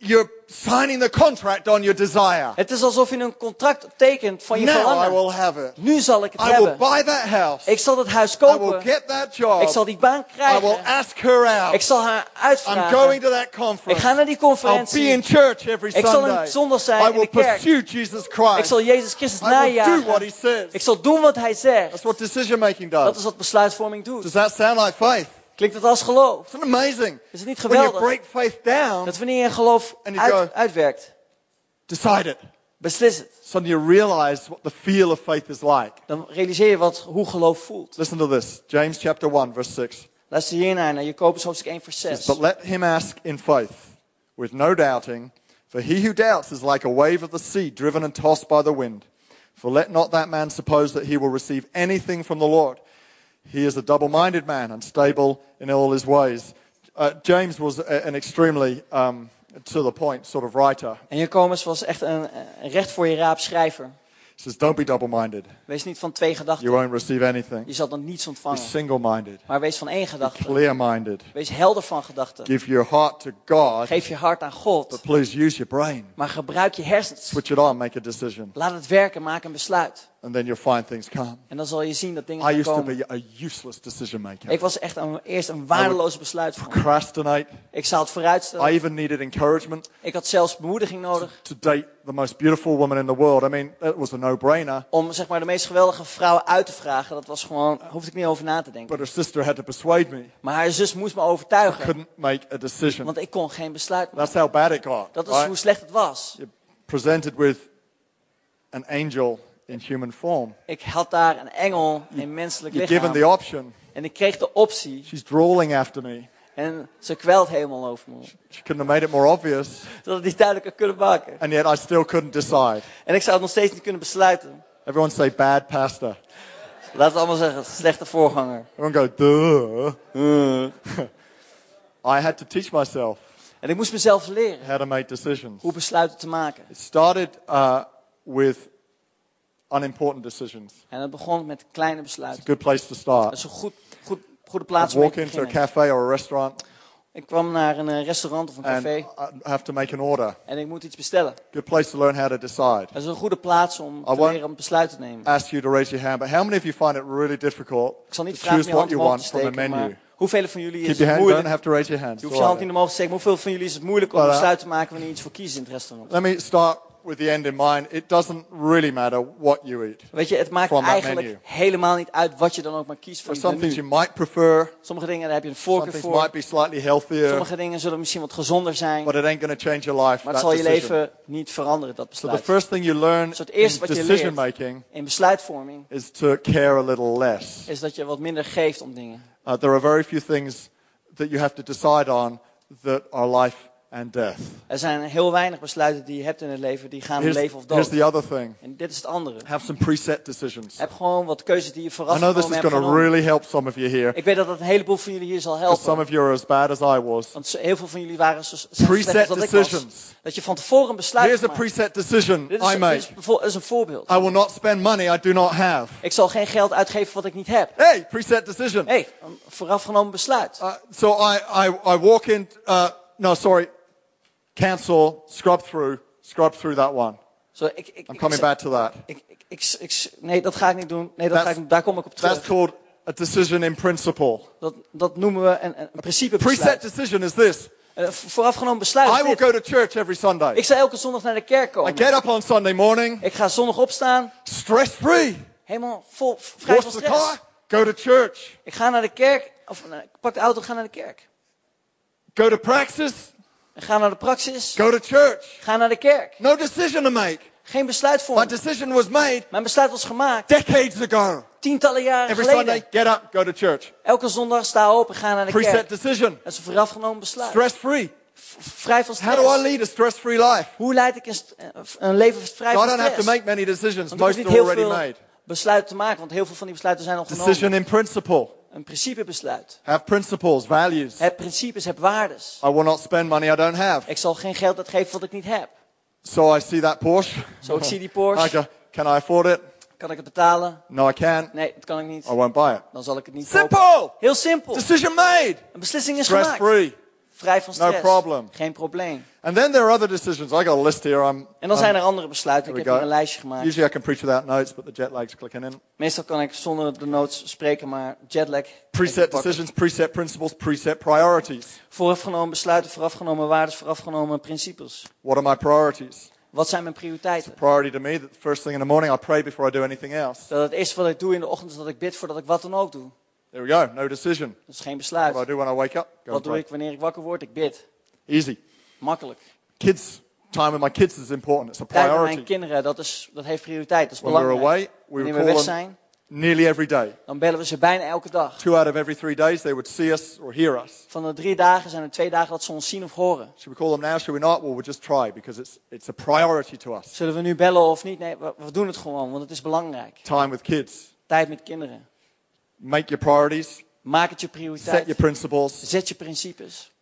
you're signing the contract on your desire. Het is alsof je een contract tekent van je Now I will have it. Nu zal ik het I will buy that house. Ik zal het huis I will get that job. Ik zal die baan I will ask her out. Ik zal haar I'm going to that Ik conference. ga naar die I'll be in church every Ik zal Sunday. een zondag zijn I in will de kerk. pursue Jesus Ik Christ. zal Jezus Christus I will do what he says. Ik zal doen wat hij zegt. That's what decision making does. Dat is wat besluitvorming doet. Does that sound like faith? Klinkt het als geloof? Isn't amazing? Is het niet When you geweldig? break faith down, Dat wanneer je geloof you go- uit, uitwerkt, decide it. beslis het. Suddenly you realize what the feel of faith is like. Dan realiseer je wat, hoe geloof voelt. Listen to this. James chapter 1 verse 6. Luister hiernaar, naar Jacobus hoofdstuk 1 vers 6. But let him ask in faith, with no doubting, for he who doubts is like a wave of the sea driven and tossed by the wind. For let not that man suppose that he will receive anything from the Lord. He is a double minded man, unstable in all his ways. Uh, James was a- an extremely um, to the point sort of writer. En Jacobus was echt een, recht voor je raap schrijver. He says, Don't be double minded. Wees niet van twee gedachten. You won't receive anything. Je zal dan niets Be ontvangen. single minded, Maar wees van één gedachte. clear minded. Wees helder van gedachten. Give your heart to God, Geef je hart aan God. but please use your brain. Maar gebruik je hersens. Switch it on, make a decision, Laat het werken, maak een besluit. And then you'll find things come. En dan zal je zien dat dingen I gaan used to komen. be a useless decision maker. Ik was echt een, eerst een waardeloze besluit. Procrastinate. Ik zou het vooruitstellen. I even needed encouragement Ik had zelfs bemoediging nodig to date the most beautiful woman in the world. I mean, it was a no-brainer. om zeg maar, de meest geweldige vrouw uit te vragen. Dat was gewoon, daar hoefde ik niet over na te denken. But her sister had to persuade me. Maar haar zus moest me overtuigen. Couldn't make a decision. Want ik kon geen besluit maken. That's how bad it got. Dat is right? hoe slecht het was. You're presented with an angel in human form. Ik had daar een engel in menselijk You're given lichaam. the option. En ik kreeg de optie. She's drawling after me. En ze kwelt helemaal over me. She couldn't have made it more obvious. Dat het niet duidelijker kunnen maken. And yet I still couldn't decide. En ik zou het nog steeds niet kunnen besluiten. Everyone say bad pastor. Laten we allemaal zeggen, slechte voorganger. Everyone go, duh. I had to teach myself En ik moest mezelf leren how to make decisions. hoe besluiten te maken. It started uh, with unimportant decisions. En het begon met kleine It's a besluiten. good place to Dat start. is een goed, goed, goede plaats om mee walk te into a beginnen. cafe or a restaurant Ik kwam naar een eh, restaurant of een and café I have to make an order. en ik moet iets bestellen. Good place to learn how to decide. Dat is een goede plaats om te leren om besluit te nemen. Ask you to raise your hand, but how many of you find it really difficult Ik zal niet to choose what you te want from the menu? hoeveel van jullie is het moeilijk? have to raise your hand. Je hoeft je hand niet omhoog te steken, hoeveel van jullie is het moeilijk om uh, besluit te maken wanneer je iets voor kiest in het restaurant? Let me start with the end in mind. It doesn't really matter what you eat. Weet je, het maakt eigenlijk menu. helemaal niet uit wat je dan ook maar kiest voor There are je some things menu. you might prefer. Sommige dingen daar heb je een voorkeur voor. might be slightly healthier, Sommige dingen zullen misschien wat gezonder zijn. but it ain't to change your life. Maar het zal je decision. leven niet veranderen, dat So the besluit. first thing you learn Dus het in eerste wat je decision leert making in besluitvorming is to care a little less. is dat je wat minder geeft om dingen. Uh, there are very few things that you have to decide on that are life and death. Er zijn heel weinig besluiten die je hebt in het leven die gaan Here's, leven of here's dood. the other thing. En dit is het andere. Have some preset decisions. Heb gewoon wat keuzes die je I vooraf know this is hebt going to really help some of you here. Ik weet dat dat een heleboel van jullie hier zal Because some helpen. of you are as bad as I was. Want heel veel van jullie waren zo slecht als Preset dat ik was. decisions. Dat je van tevoren een besluit Here's a preset decision Dit I is, dit, is, dit is een voorbeeld. I will not spend money I do not have. Ik zal geen geld uitgeven wat ik niet heb. Hey, preset decision. Hey, een voorafgenomen besluit. Uh, so I, I, I walk in, uh, no, sorry, cancel, scrub through, scrub through that one. Zo, ik, ik, I'm ik- coming back to that. Ik, ik, ik, ik- nee, dat ga ik niet doen. Nee, dat That's- ga ik, daar kom ik op That's terug. called a decision in principle. Dat, dat noemen we een, een principe Preset decision is this. Een voorafgenomen besluit I will go to church every Sunday. Ik zal elke zondag naar de kerk I komen. get up on Sunday morning, Ik ga zondag opstaan, stress free. helemaal vol, vrij Wash van the stress. car, go to church. Ik ga naar de kerk, of nee, ik pak de auto en ga naar de kerk. Go to praxis, Ik ga naar de praxis, go to church. ga naar de kerk. No decision to make. Geen besluit voor My decision was made Mijn besluit was gemaakt decades ago. tientallen jaren Every geleden. Sunday, get up, go to church. Elke zondag sta op en ga naar de Preset kerk. decision. Dat is een voorafgenomen besluit. Stress free. Vrij van How do I stress. lead a stress free life? Hoe leid ik een, een leven vrij So I van don't have to stress? make many decisions. Most niet are already made. besluiten te maken. Want heel veel van die besluiten zijn al genomen. Decision in principle. Een principebesluit. Have principles, values. Heb principes, heb waardes. I will not spend money I don't have. Ik zal geen geld uitgeven wat ik niet heb. So I see that Porsche. Zo, ik zie die I Porsche. go, can I afford it? Kan ik het betalen? No, I can't. Nee, dat kan ik niet. I won't buy it. Dan zal ik het niet kopen. Simple. Heel simpel. Decision made. Een beslissing is Stress gemaakt. free. Vrij van No stress. problem. Geen probleem. And then there are other decisions. I got a list here. I'm, En dan I'm- zijn er andere besluiten. Ik heb hier een lijstje gemaakt. Usually I can preach without notes, but the jet lag's clicking in. Meestal kan ik zonder de notes spreken, maar jetlag. Preset decisions, preset principles, preset priorities. Voorafgenomen besluiten, voorafgenomen waardes, voorafgenomen principes. What are my priorities? Wat zijn mijn prioriteiten? Priority to me that first thing in the morning I pray before I do anything else. Dat het eerste wat ik doe in de ochtend is dat ik bid voordat ik wat dan ook doe. There we go. No decision. Dat is geen What do I besluit. do when I wake up? Go Wat doe ik wanneer ik wakker word? Ik bid. Easy. Makkelijk. Kids, time with my kids is important. It's a Tijd met mijn priority. kinderen, dat, is, dat heeft prioriteit. Dat is When we're belangrijk. away, we Wanneer we weg zijn, nearly every day. dan bellen we ze bijna elke dag. Two out of every three days, they would see us or hear us. Van de drie dagen zijn er twee dagen dat ze ons zien of horen. Should we call them now? Should we not? Well, we'll just try because it's, it's a priority to us. Zullen we nu bellen of niet? Nee, we, we doen het gewoon, want het is belangrijk. Time with kids. Tijd met kinderen. Make your priorities. Maak het je Set prioriteit. your principles. Zet je principes.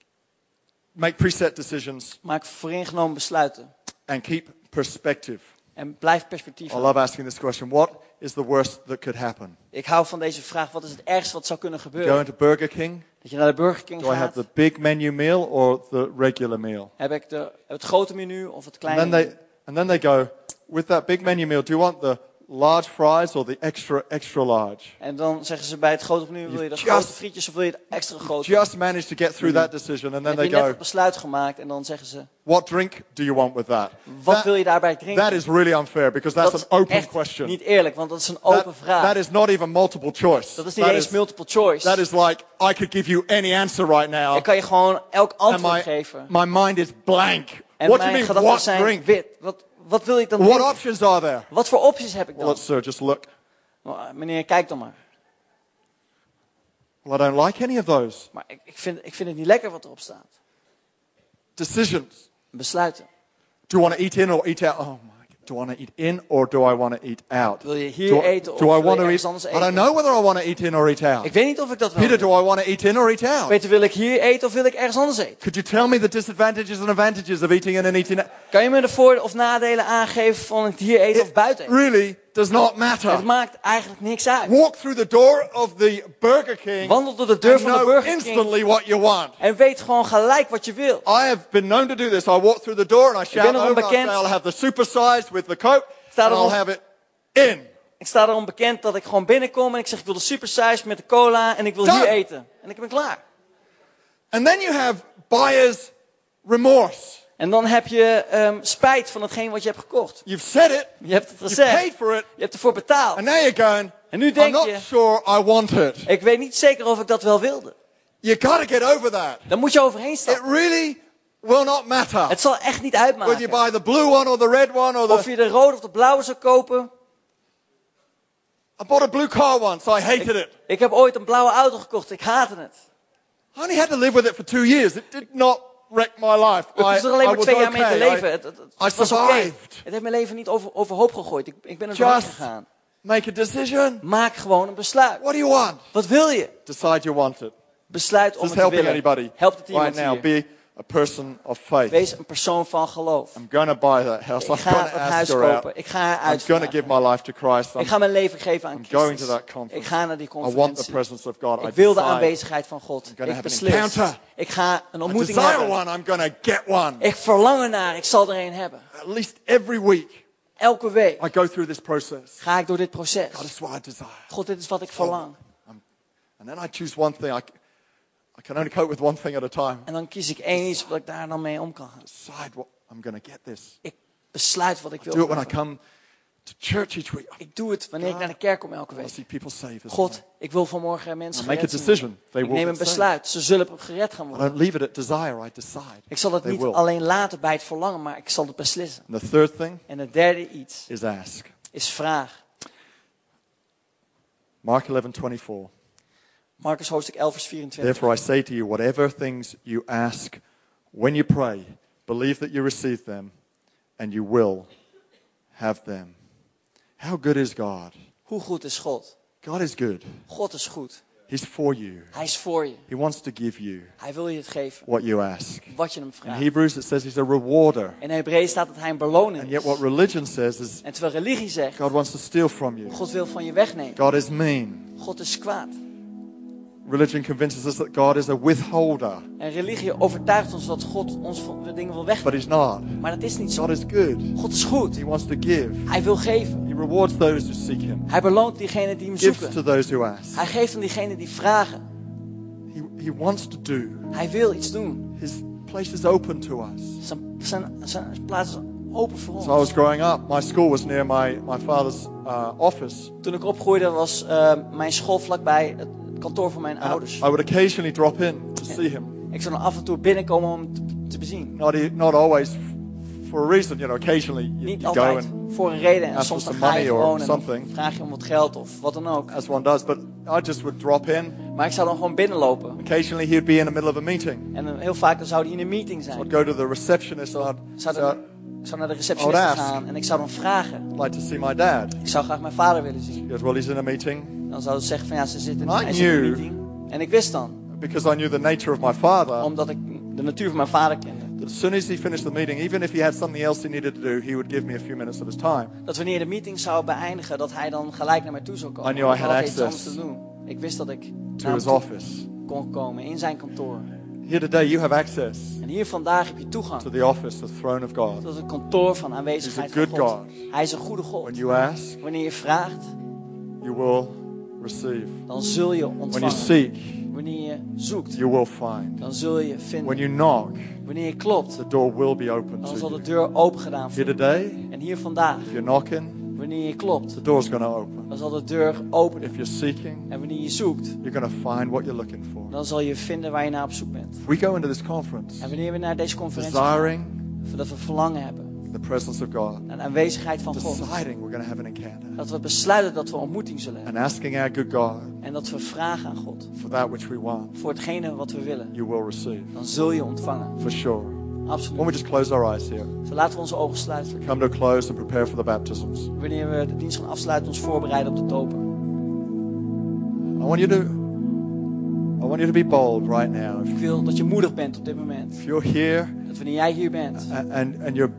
Make preset decisions. Maak vooringenomen besluiten. And keep perspective. En blijf perspectief I love asking this question. What is the worst that could happen? Ik hou van deze vraag. Wat is het ergste wat zou kunnen gebeuren? Going to Burger King? Dat je naar de Burger King Do I have gaat. the big menu meal or the regular meal? Heb ik de, het grote menu of het And kleine then menu? they, and then they go, with that big menu meal, do you want the large fries or the extra, extra large? En dan zeggen ze bij het grote menu, wil je de grote frietjes of wil je het extra grote? Just managed to get through that decision. And then heb they je net go, het besluit gemaakt en dan zeggen ze, what drink do you want with that? wat That- wil je daarbij drinken? that is really unfair because that's dat an open echt question. niet eerlijk, want dat is een That- open vraag. that is not even multiple choice. dat is niet That eens is- multiple choice. That is like, I could give you any answer right now. Ik kan je gewoon elk antwoord my, geven. my mind is blank. En what do you mean, what drink? wit. Wat, wat wil ik dan What options are there? Wat voor opties heb ik Well, dan? let's uh, just look. Nou, meneer, kijk dan maar. Well, I don't like any of those. Maar ik, ik, vind, ik vind het niet lekker wat erop staat. Decisions. Besluiten. Do you want to eat in or eat out? Oh my. Do I want to eat in or do I want to eat out? Wil je hier Do, eten of do I want to eat? anders I don't eten? know whether I want to eat in or eat out. Ik weet niet of ik dat wil. Peter, do I want to eat in or eat out? Peter, wil ik hier eten of wil ik ergens anders eten? Could you tell me the disadvantages and advantages of eating in and eating out? Kan je me de voor- of nadelen aangeven van het hier eten of buiten It eten? really does not matter. Het maakt eigenlijk niks uit. Walk through the door of the Burger King Wandel door de deur van de Burger King instantly what you want. en weet gewoon gelijk wat je wil. I have been known to do this. I walk through the door and I shout over and I say, bekend. I'll have the supersized with the Coke and I'll have it in. Ik sta erom bekend dat ik gewoon binnenkom en ik zeg ik wil de supersize met de cola en ik wil Done. hier eten. En ik ben klaar. And then you have buyer's remorse. En dan heb je ehm, spijt van hetgeen wat je hebt gekocht. You've said it, Je hebt het you've paid gezegd. for it, Je hebt ervoor betaald. and now you're going, En nu I'm denk not je- sure I want it. Ik weet niet zeker of ik dat wel wilde. You gotta get over that. Dan moet je overheen It stappen. really will not matter. Het zal echt niet Whether you uitmaken. buy the blue one or the red one or Of the... je de rode of de blauwe zou kopen. I bought a blue car once, I hated it. Ik heb ooit een blauwe auto gekocht. Ik haatte het. I only had to live with it for two years. It did not wreck my life. Hoefde er alleen maar was twee jaar mee te okay. leven. I- Het, het, het I was survived. Het heeft mijn leven niet over, overhoop gegooid. Ik, ik ben er doorheen Just gegaan. make a decision. Maak gewoon een besluit. What do you want? Wat wil je? Decide you want it. Besluit om this het te helping willen. anybody Helpt het right iemand now? hier? Be a person of faith. Wees een persoon van geloof. I'm going to buy that house. Ik I'm ga going to het ask huis kopen. Ik ga haar I'm going to give uitvragen. my life to Christ. I'm, Ik ga mijn leven geven aan I'm going to Christus. that conference. Ik ga naar die I want the conferentie. presence of God. I Ik wil de aanwezigheid van God. gonna Ik beslis. Ik ga een I ontmoeting desire hebben. one. I'm going to get one. Ik verlang ernaar. Ik zal er een hebben. At least every week Elke week I go through this process. ga ik door dit proces. God, this is what I desire. God, dit is wat ik verlang. And then I choose one thing. I, I can only cope with one thing at a time. En dan kies ik één iets wat ik daar dan mee om kan gaan. Decide what I'm going to get this. Ik besluit wat ik wil. Do it when I come to church each week. I Ik doe het wanneer ik naar de kerk kom elke week. see people saved. God, ik wil vanmorgen mensen Make a gered decision. They Ik will neem een besluit. Ze zullen gered gaan I worden. don't leave it at desire. I decide. Ik zal het They niet will. alleen laten bij het verlangen, maar ik zal het beslissen. And the third thing En het derde iets is ask. is vraag. Mark 11:24. Marcus hoofdstuk 11 vers 24. Therefore I say to you, whatever things you ask when you pray, believe that you receive them, and you will have them. How good is God? Hoe goed is God? God is good. God is goed. He's for you. Hij is voor je. He wants to give you Hij wil je het geven. what you ask. Wat je hem In vraagt. Hebrews, it says He's a rewarder. In Hebreeën staat dat hij een beloning And yet, is. what religion says is En terwijl religie zegt, God wants to steal from you. God wil van je wegnemen. God is mean. God is kwaad. Religion convinces us that God is a withholder, En religie overtuigt ons dat God ons dingen wil but wegnemen. He's not. Maar dat is niet zo. God is good. God is goed. He wants to give. Hij wil geven. He rewards those who seek Him, Hij beloont diegenen die hem gives to zoeken. those who ask. Hij geeft aan diegenen die vragen. He, he wants to do. Hij wil iets doen. His place is open to us. Zijn, zijn, zijn plaats is open voor So I was ons. growing up, my school was near my, my father's uh, office. Toen ik opgroeide was eh, mijn school vlakbij het kantoor van mijn ouders. I would occasionally drop in to see him. Ik zou dan af en toe binnenkomen om hem te, te bezien. Not, e- not always for a reason, you know, occasionally you, Niet you go altijd and, voor een reden. En soms dan ga je gewoon en something. vraag je om wat geld of wat dan ook. as one does, but I just would drop in. Maar ik zou dan gewoon binnenlopen. Occasionally he'd be in the middle of a meeting. En heel vaak dan zou hij in een meeting I'd zijn. go to the receptionist and I'd Zou ik zou naar de receptionist would ask. gaan en ik zou dan vragen. I'd like to see my dad. Ik zou graag mijn vader willen zien. Goes, well, he's in a meeting. Dan zou ze zeggen van ja, ze zitten I hij zit in een meeting. En ik wist dan, Because I knew the nature of my father, omdat ik de natuur van mijn vader kende. that as soon as he finished the meeting, even if he had something else he needed to do, he would give me a few minutes of his time. Dat wanneer de meeting zou beëindigen, dat hij dan gelijk naar mij toe zou komen. I knew I ik had iets access te doen. Ik wist dat ik To hem his office. kon komen in zijn kantoor. Here today, you have access En hier vandaag heb je toegang to the office, the throne of God. tot het kantoor van aanwezigheid He's a van God. God. Hij is een goede God. When you ask, Wanneer je vraagt, you will receive. dan zul je When you ontvangen. seek, Wanneer je zoekt, you will find. dan zul je When vinden. you knock, Wanneer je klopt, the door will be open dan zal de deur open gedaan Here worden. today, En hier vandaag, if you're knocking, wanneer je klopt, the door's to open. dan zal de deur openen. If you're seeking, En wanneer je zoekt, you're to find what you're looking for. dan zal je vinden waar je naar op zoek bent. If we go into this conference En wanneer we naar deze conferentie gaan, desiring dat we verlangen hebben the presence of God, naar de aanwezigheid van God. deciding we're going to have an encounter, Dat we besluiten dat we ontmoeting zullen hebben. and asking our good God En dat we vragen aan God for that which we want, voor hetgene wat we willen. you will receive Dan zul je ontvangen. for sure. Why don't we Absoluut. just close our eyes here? Zo laten we onze ogen sluiten. Come to a close and prepare for the baptisms. Wanneer we de dienst gaan afsluiten, ons voorbereiden op de dopen. I want you to, I want you to be bold right now. Ik wil dat je moedig bent op dit moment. if you're here Dat wanneer jij hier bent and, and, you're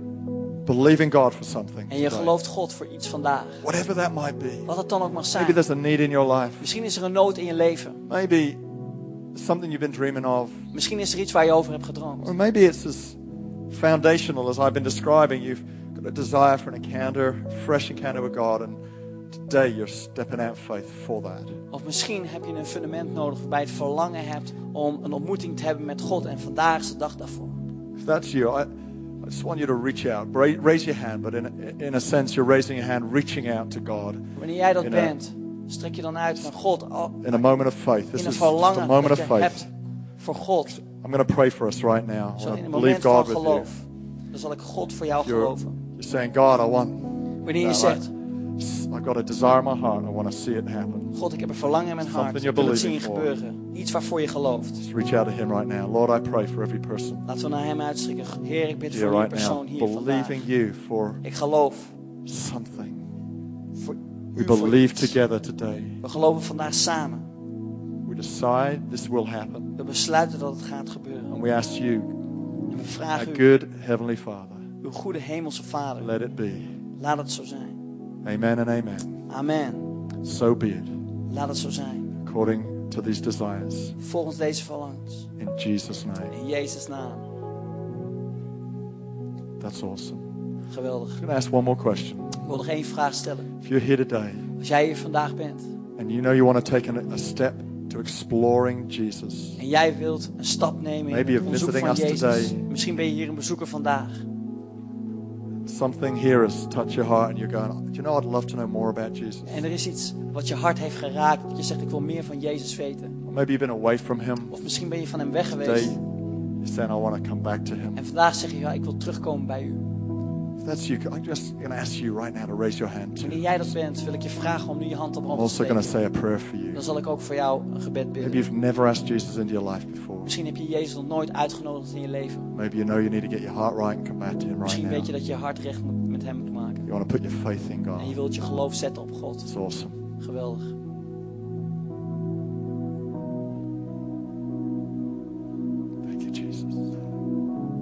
believing God for something, en je today, gelooft God voor iets vandaag. whatever that might be, Wat het dan ook mag maybe zijn. there's a need in your life. Misschien is er een nood in je leven. Maybe something you've been dreaming of. Misschien is er iets waar je over hebt gedroomd. Or maybe it's as foundational as I've been describing. You've got a desire for an encounter, a fresh encounter with God, and today you're stepping out faith for that. Of misschien heb je een fundament nodig waarbij je het verlangen hebt om een ontmoeting te hebben met God. En vandaag is de dag daarvoor. If that's you, I, I just want you to reach out. Ra- Raise your hand, but in, in a sense, you're raising your hand, reaching out to God Wanneer jij dat In a- bent, strek je dan uit naar God. al- in a moment of faith. This In een is just a verlangen moment dat of je faith. hebt voor God. I'm going to pray for us right now. I want in een moment God van geloof. Dan zal ik God voor jou You're, geloven. you're saying, God, I want. Wanneer je that. zegt, I've got a desire in my heart. I want to see it happen. God, ik heb een verlangen in mijn hart. Ik wil het zien for. gebeuren. Iets waarvoor je gelooft. Just reach out to Him right now. Lord, I pray for every person Laten we naar hem uitstrekken. Heer, ik bid voor die right now, persoon hier vandaag. believing you for Ik geloof something. We believe together today. We geloven vandaag samen. We decide this will happen. We besluiten dat het gaat gebeuren. And we ask you, En we our vragen u, good Heavenly Father, uw goede hemelse Vader, let it be. laat het zo zijn. Amen and amen. Amen. So be it, Laat het zo zijn. according to these desires. Volgens deze verlangens. In Jesus' name. In Jezus' naam. That's awesome. Geweldig. I'm ask one more question. Ik wil nog één vraag stellen. If you're here today Als jij hier vandaag bent and you know you want to take a, a step to exploring Jesus, en jij wilt een stap nemen in Maybe het you're onderzoek van us Jezus. today. Misschien ben je hier een bezoeker vandaag. something here has touched your heart and you're going, you know, I'd love to know more about Jesus. En er is iets wat je hart heeft geraakt. Dat je zegt, ik wil meer van Jezus weten. Or maybe you've been away from Him. Of misschien ben je van hem weg Today, geweest. you're saying, I want to come back to Him. En vandaag zeg je, ja, ik wil terugkomen bij u. That's you, I'm just going to ask you right now to raise your hand. Wanneer jij dat bent, wil ik je vragen om nu je hand I'm omhoog te also going to say a prayer for you. Dan zal ik ook voor jou een gebed Maybe bidden. you've never asked Jesus into your life before. Misschien heb je Jezus nog nooit uitgenodigd in je leven. Maybe you know you need to get your heart right and come back to Him right Misschien now. weet je dat je hart recht moet, met hem moet maken. You want to put your faith in En je God. wilt je geloof zetten op God. It's awesome. Geweldig. Thank you, Jesus.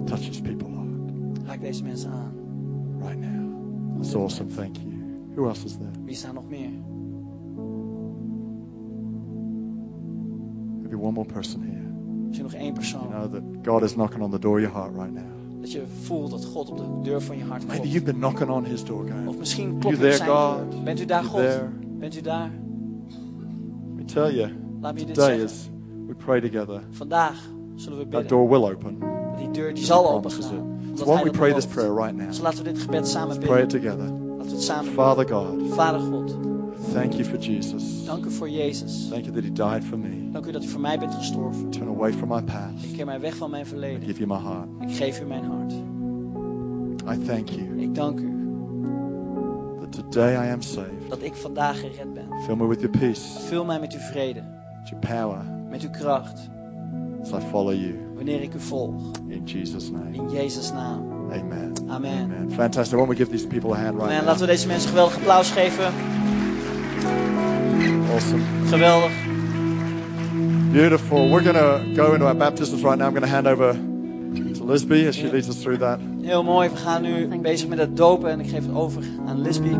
Touch His people, Lord, Raak deze mensen aan. Right now. It's awesome. Thank you. Who else is there? Wie staan nog meer? Maybe one more person here. Misschien er nog één persoon. You know that God is knocking on the door of your heart right now. Dat je voelt dat God op de deur van je hart Maybe you've been knocking on His door, Of going, misschien You klopt there, op zijn God? deur. Bent u daar, You God? there? Bent u daar? Let me tell you, Laat me je dit today zeggen. as we pray together, Vandaag zullen we that door will open. Dat die deur die zal open gaan. Why don't we pray this prayer right now? Dus laten we dit gebed samen Let's pray it bidden. together. Laten we het samen Father bidden. God, Vader God, thank you for Jesus. dank u voor Jezus. Thank you that He died for me. Dank u dat u voor mij bent gestorven. Turn away from my Ik past. keer mij weg van mijn I verleden. give you my heart. Ik geef u mijn hart. I thank you Ik dank u that today I am saved. dat ik vandaag gered ben. Fill me with your peace, Vul mij met uw vrede, with your power, met uw kracht, as I follow you. Wanneer ik u volg. In Jesus' name. In Jezus' naam. Amen. Amen. Amen. Fantastic. Why we give these people a hand right Amen. Laten we deze mensen geweldig applaus geven. Awesome. Geweldig. Beautiful. We're going to go into our baptisms right now. I'm going to hand over to Lisby as she leads us through that. Heel mooi. We gaan nu bezig met het dopen en ik geef het over aan Lisby.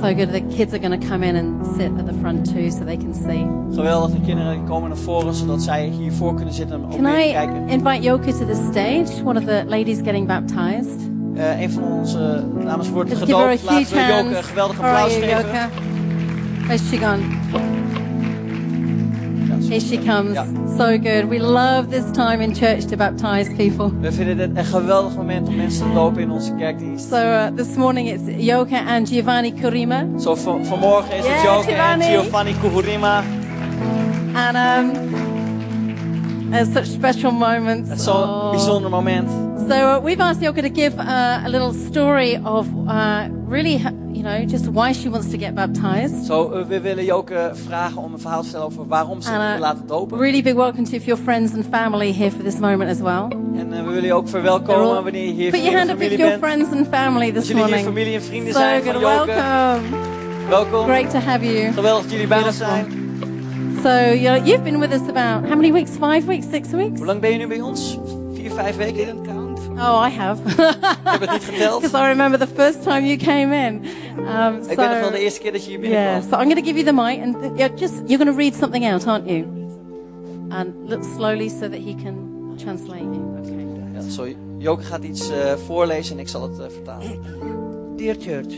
So good. The kids are going to come in and sit at the front too so they can see. Geweldig. De kinderen komen naar voren zodat zij hiervoor kunnen zitten en ook Can mee I kijken. invite Yoka to the stage? One of the ladies getting baptized. Eh, een van onze dames wordt Let's gedoopt. Laten we. Joke een geweldig applaus you, geven. Where's she gone? Here she comes. Ja. So good. We love this time in church to baptize people. We vinden dit een geweldig moment om mensen te dopen in onze kerkdienst. So uh, this morning it's Yoka and Giovanni Kurima. So van, vanmorgen is het Yeah, Joke en Giovanni. Giovanni Kuhurima. And um, there's such special moments. Zo'n Oh. bijzonder moment. So uh, we've asked Yoka to give uh, a little story of uh, really, you know, just why she wants to get baptized. Zo, eh, we willen Joke vragen om een verhaal te vertellen over waarom ze wil uh, laten dopen. really big welcome to your friends and family here for this moment as well. En we willen je ook verwelkomen all- wanneer je hier Put your hand up if your friends and family this jullie morning. familie en vrienden So zijn van good. Joke. Welcome. Welkom. Great to have you. Geweldig dat jullie bij ons zijn. So you're, you've been with us about how many weeks? Five weeks? Six weeks? Hoe lang ben je nu bij ons? Vier, vijf weken? Oh, I have. Ik heb het niet geteld. Because I remember the first time you came in. Um, Ik weet nog wel de so, eerste keer dat je hier yeah, binnenkwam. so I'm going to give you the mic, and th- you're just you're going to read something out, aren't you? And look slowly so that he can translate you. Okay. Ja, zo, Joke gaat iets eh, voorlezen en ik zal het eh, vertalen. Dear Church,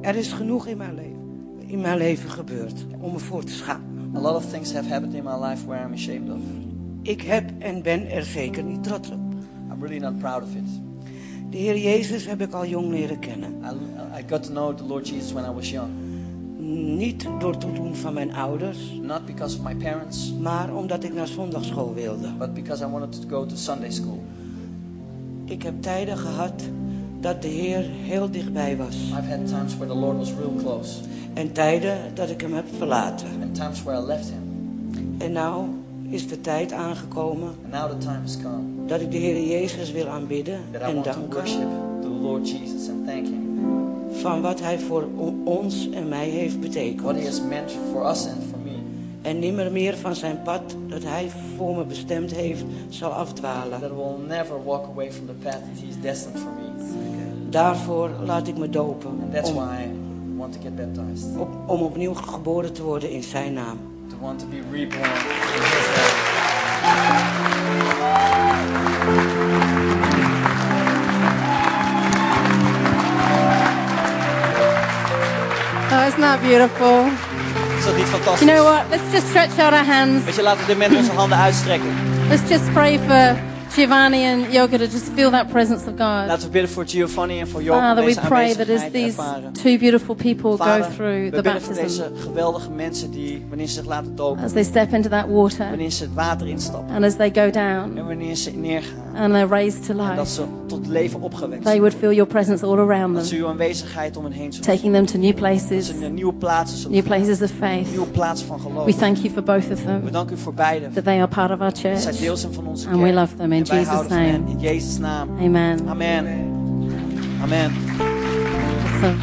er is genoeg in mijn leven, in mijn leven gebeurd om me voor te schamen. A lot of things have happened in my life where I'm ashamed of. Ik heb en ben er zeker niet trots op. Really not proud of it. De Heer Jezus heb ik al jong leren kennen. I, I got to know the Lord Jesus when I was young. Niet door toedoen van mijn ouders, Not because of my parents, maar omdat ik naar zondagschool wilde. but because I wanted to go to Sunday school. Ik heb tijden gehad dat de Heer heel dichtbij was. I've had times where the Lord was real close, En tijden dat ik hem heb verlaten. and times where I left Him. En nou is de tijd aangekomen And now the time has come dat ik de Heer Jezus wil aanbidden en danken. the Lord Jesus and thank Him. Van wat Hij voor ons en mij heeft What betekend. He has meant for us and for me. En nimmer meer van zijn pad dat hij voor me bestemd heeft zal afdwalen. That will never walk away from the path that He's destined for me. Daarvoor laat ik me dopen. And that's Om, why I want to get baptized. op, om opnieuw geboren te worden in zijn naam. To want to be reborn in His name. Isn't that beautiful? Is dat niet You know what? Let's just stretch out our hands. Weet je, laten met onze handen uitstrekken. Let's just pray for Giovanni and Yoga to just feel that presence of God. Laten we bidden voor Giovanni en voor om Father, we pray that as these ervaren. two beautiful people go Vader, through we the bidden voor baptism, deze geweldige mensen die, wanneer ze zich laten dopen, as they step into that water, wanneer ze het water instappen and as they go en down, wanneer ze neergaan. And they're raised to En dat life. ze tot leven opgewekt They would feel your presence all around Dat ze them, uw aanwezigheid om hen heen zullen taking them to new Dat places, ze naar nieuwe plaatsen zullen new places of Een faith. nieuwe plaats van geloof. We thank you for both of them. We them, danken u voor beide. that they are part of our Dat zij church. deel zijn van onze And we love them in En wij Jesus' houden van hen. name. In Jezus' naam. Amen. Amen. Amen. Awesome.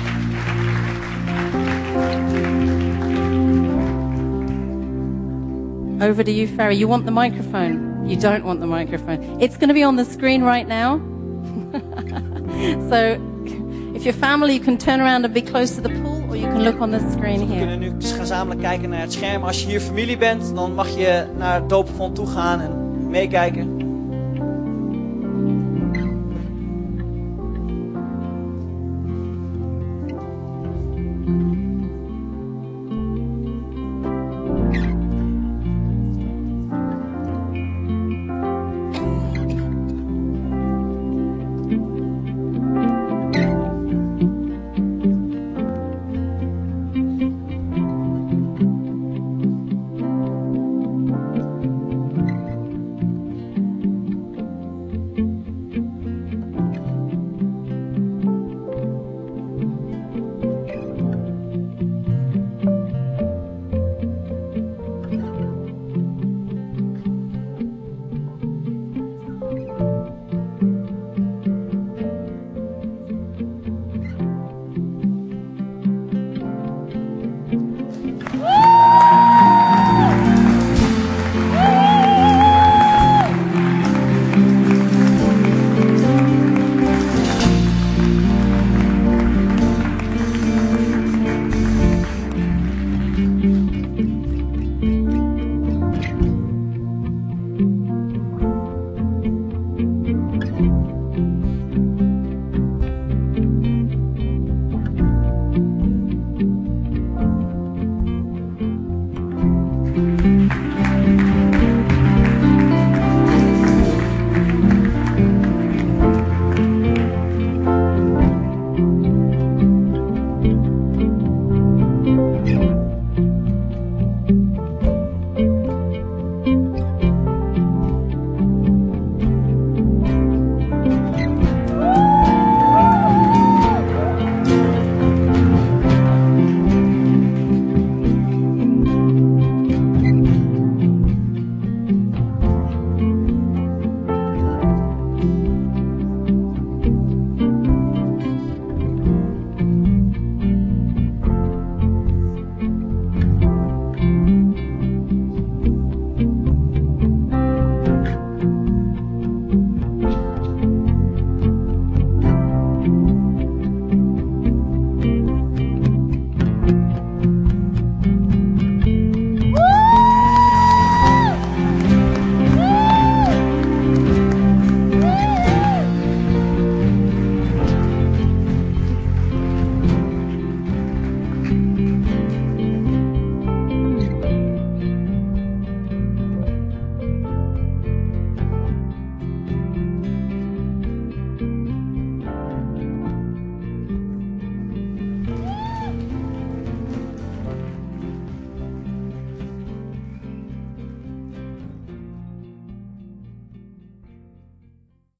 Over to you, Farry. You want the microphone? You don't want the microphone. It's going to be on the screen right now. so, if you're family, you can turn around and be close to the pool, or you can look on the screen We here. kunnen nu gezamenlijk kijken naar het scherm. Als je hier familie bent, dan mag je naar het doopvond toe gaan en meekijken.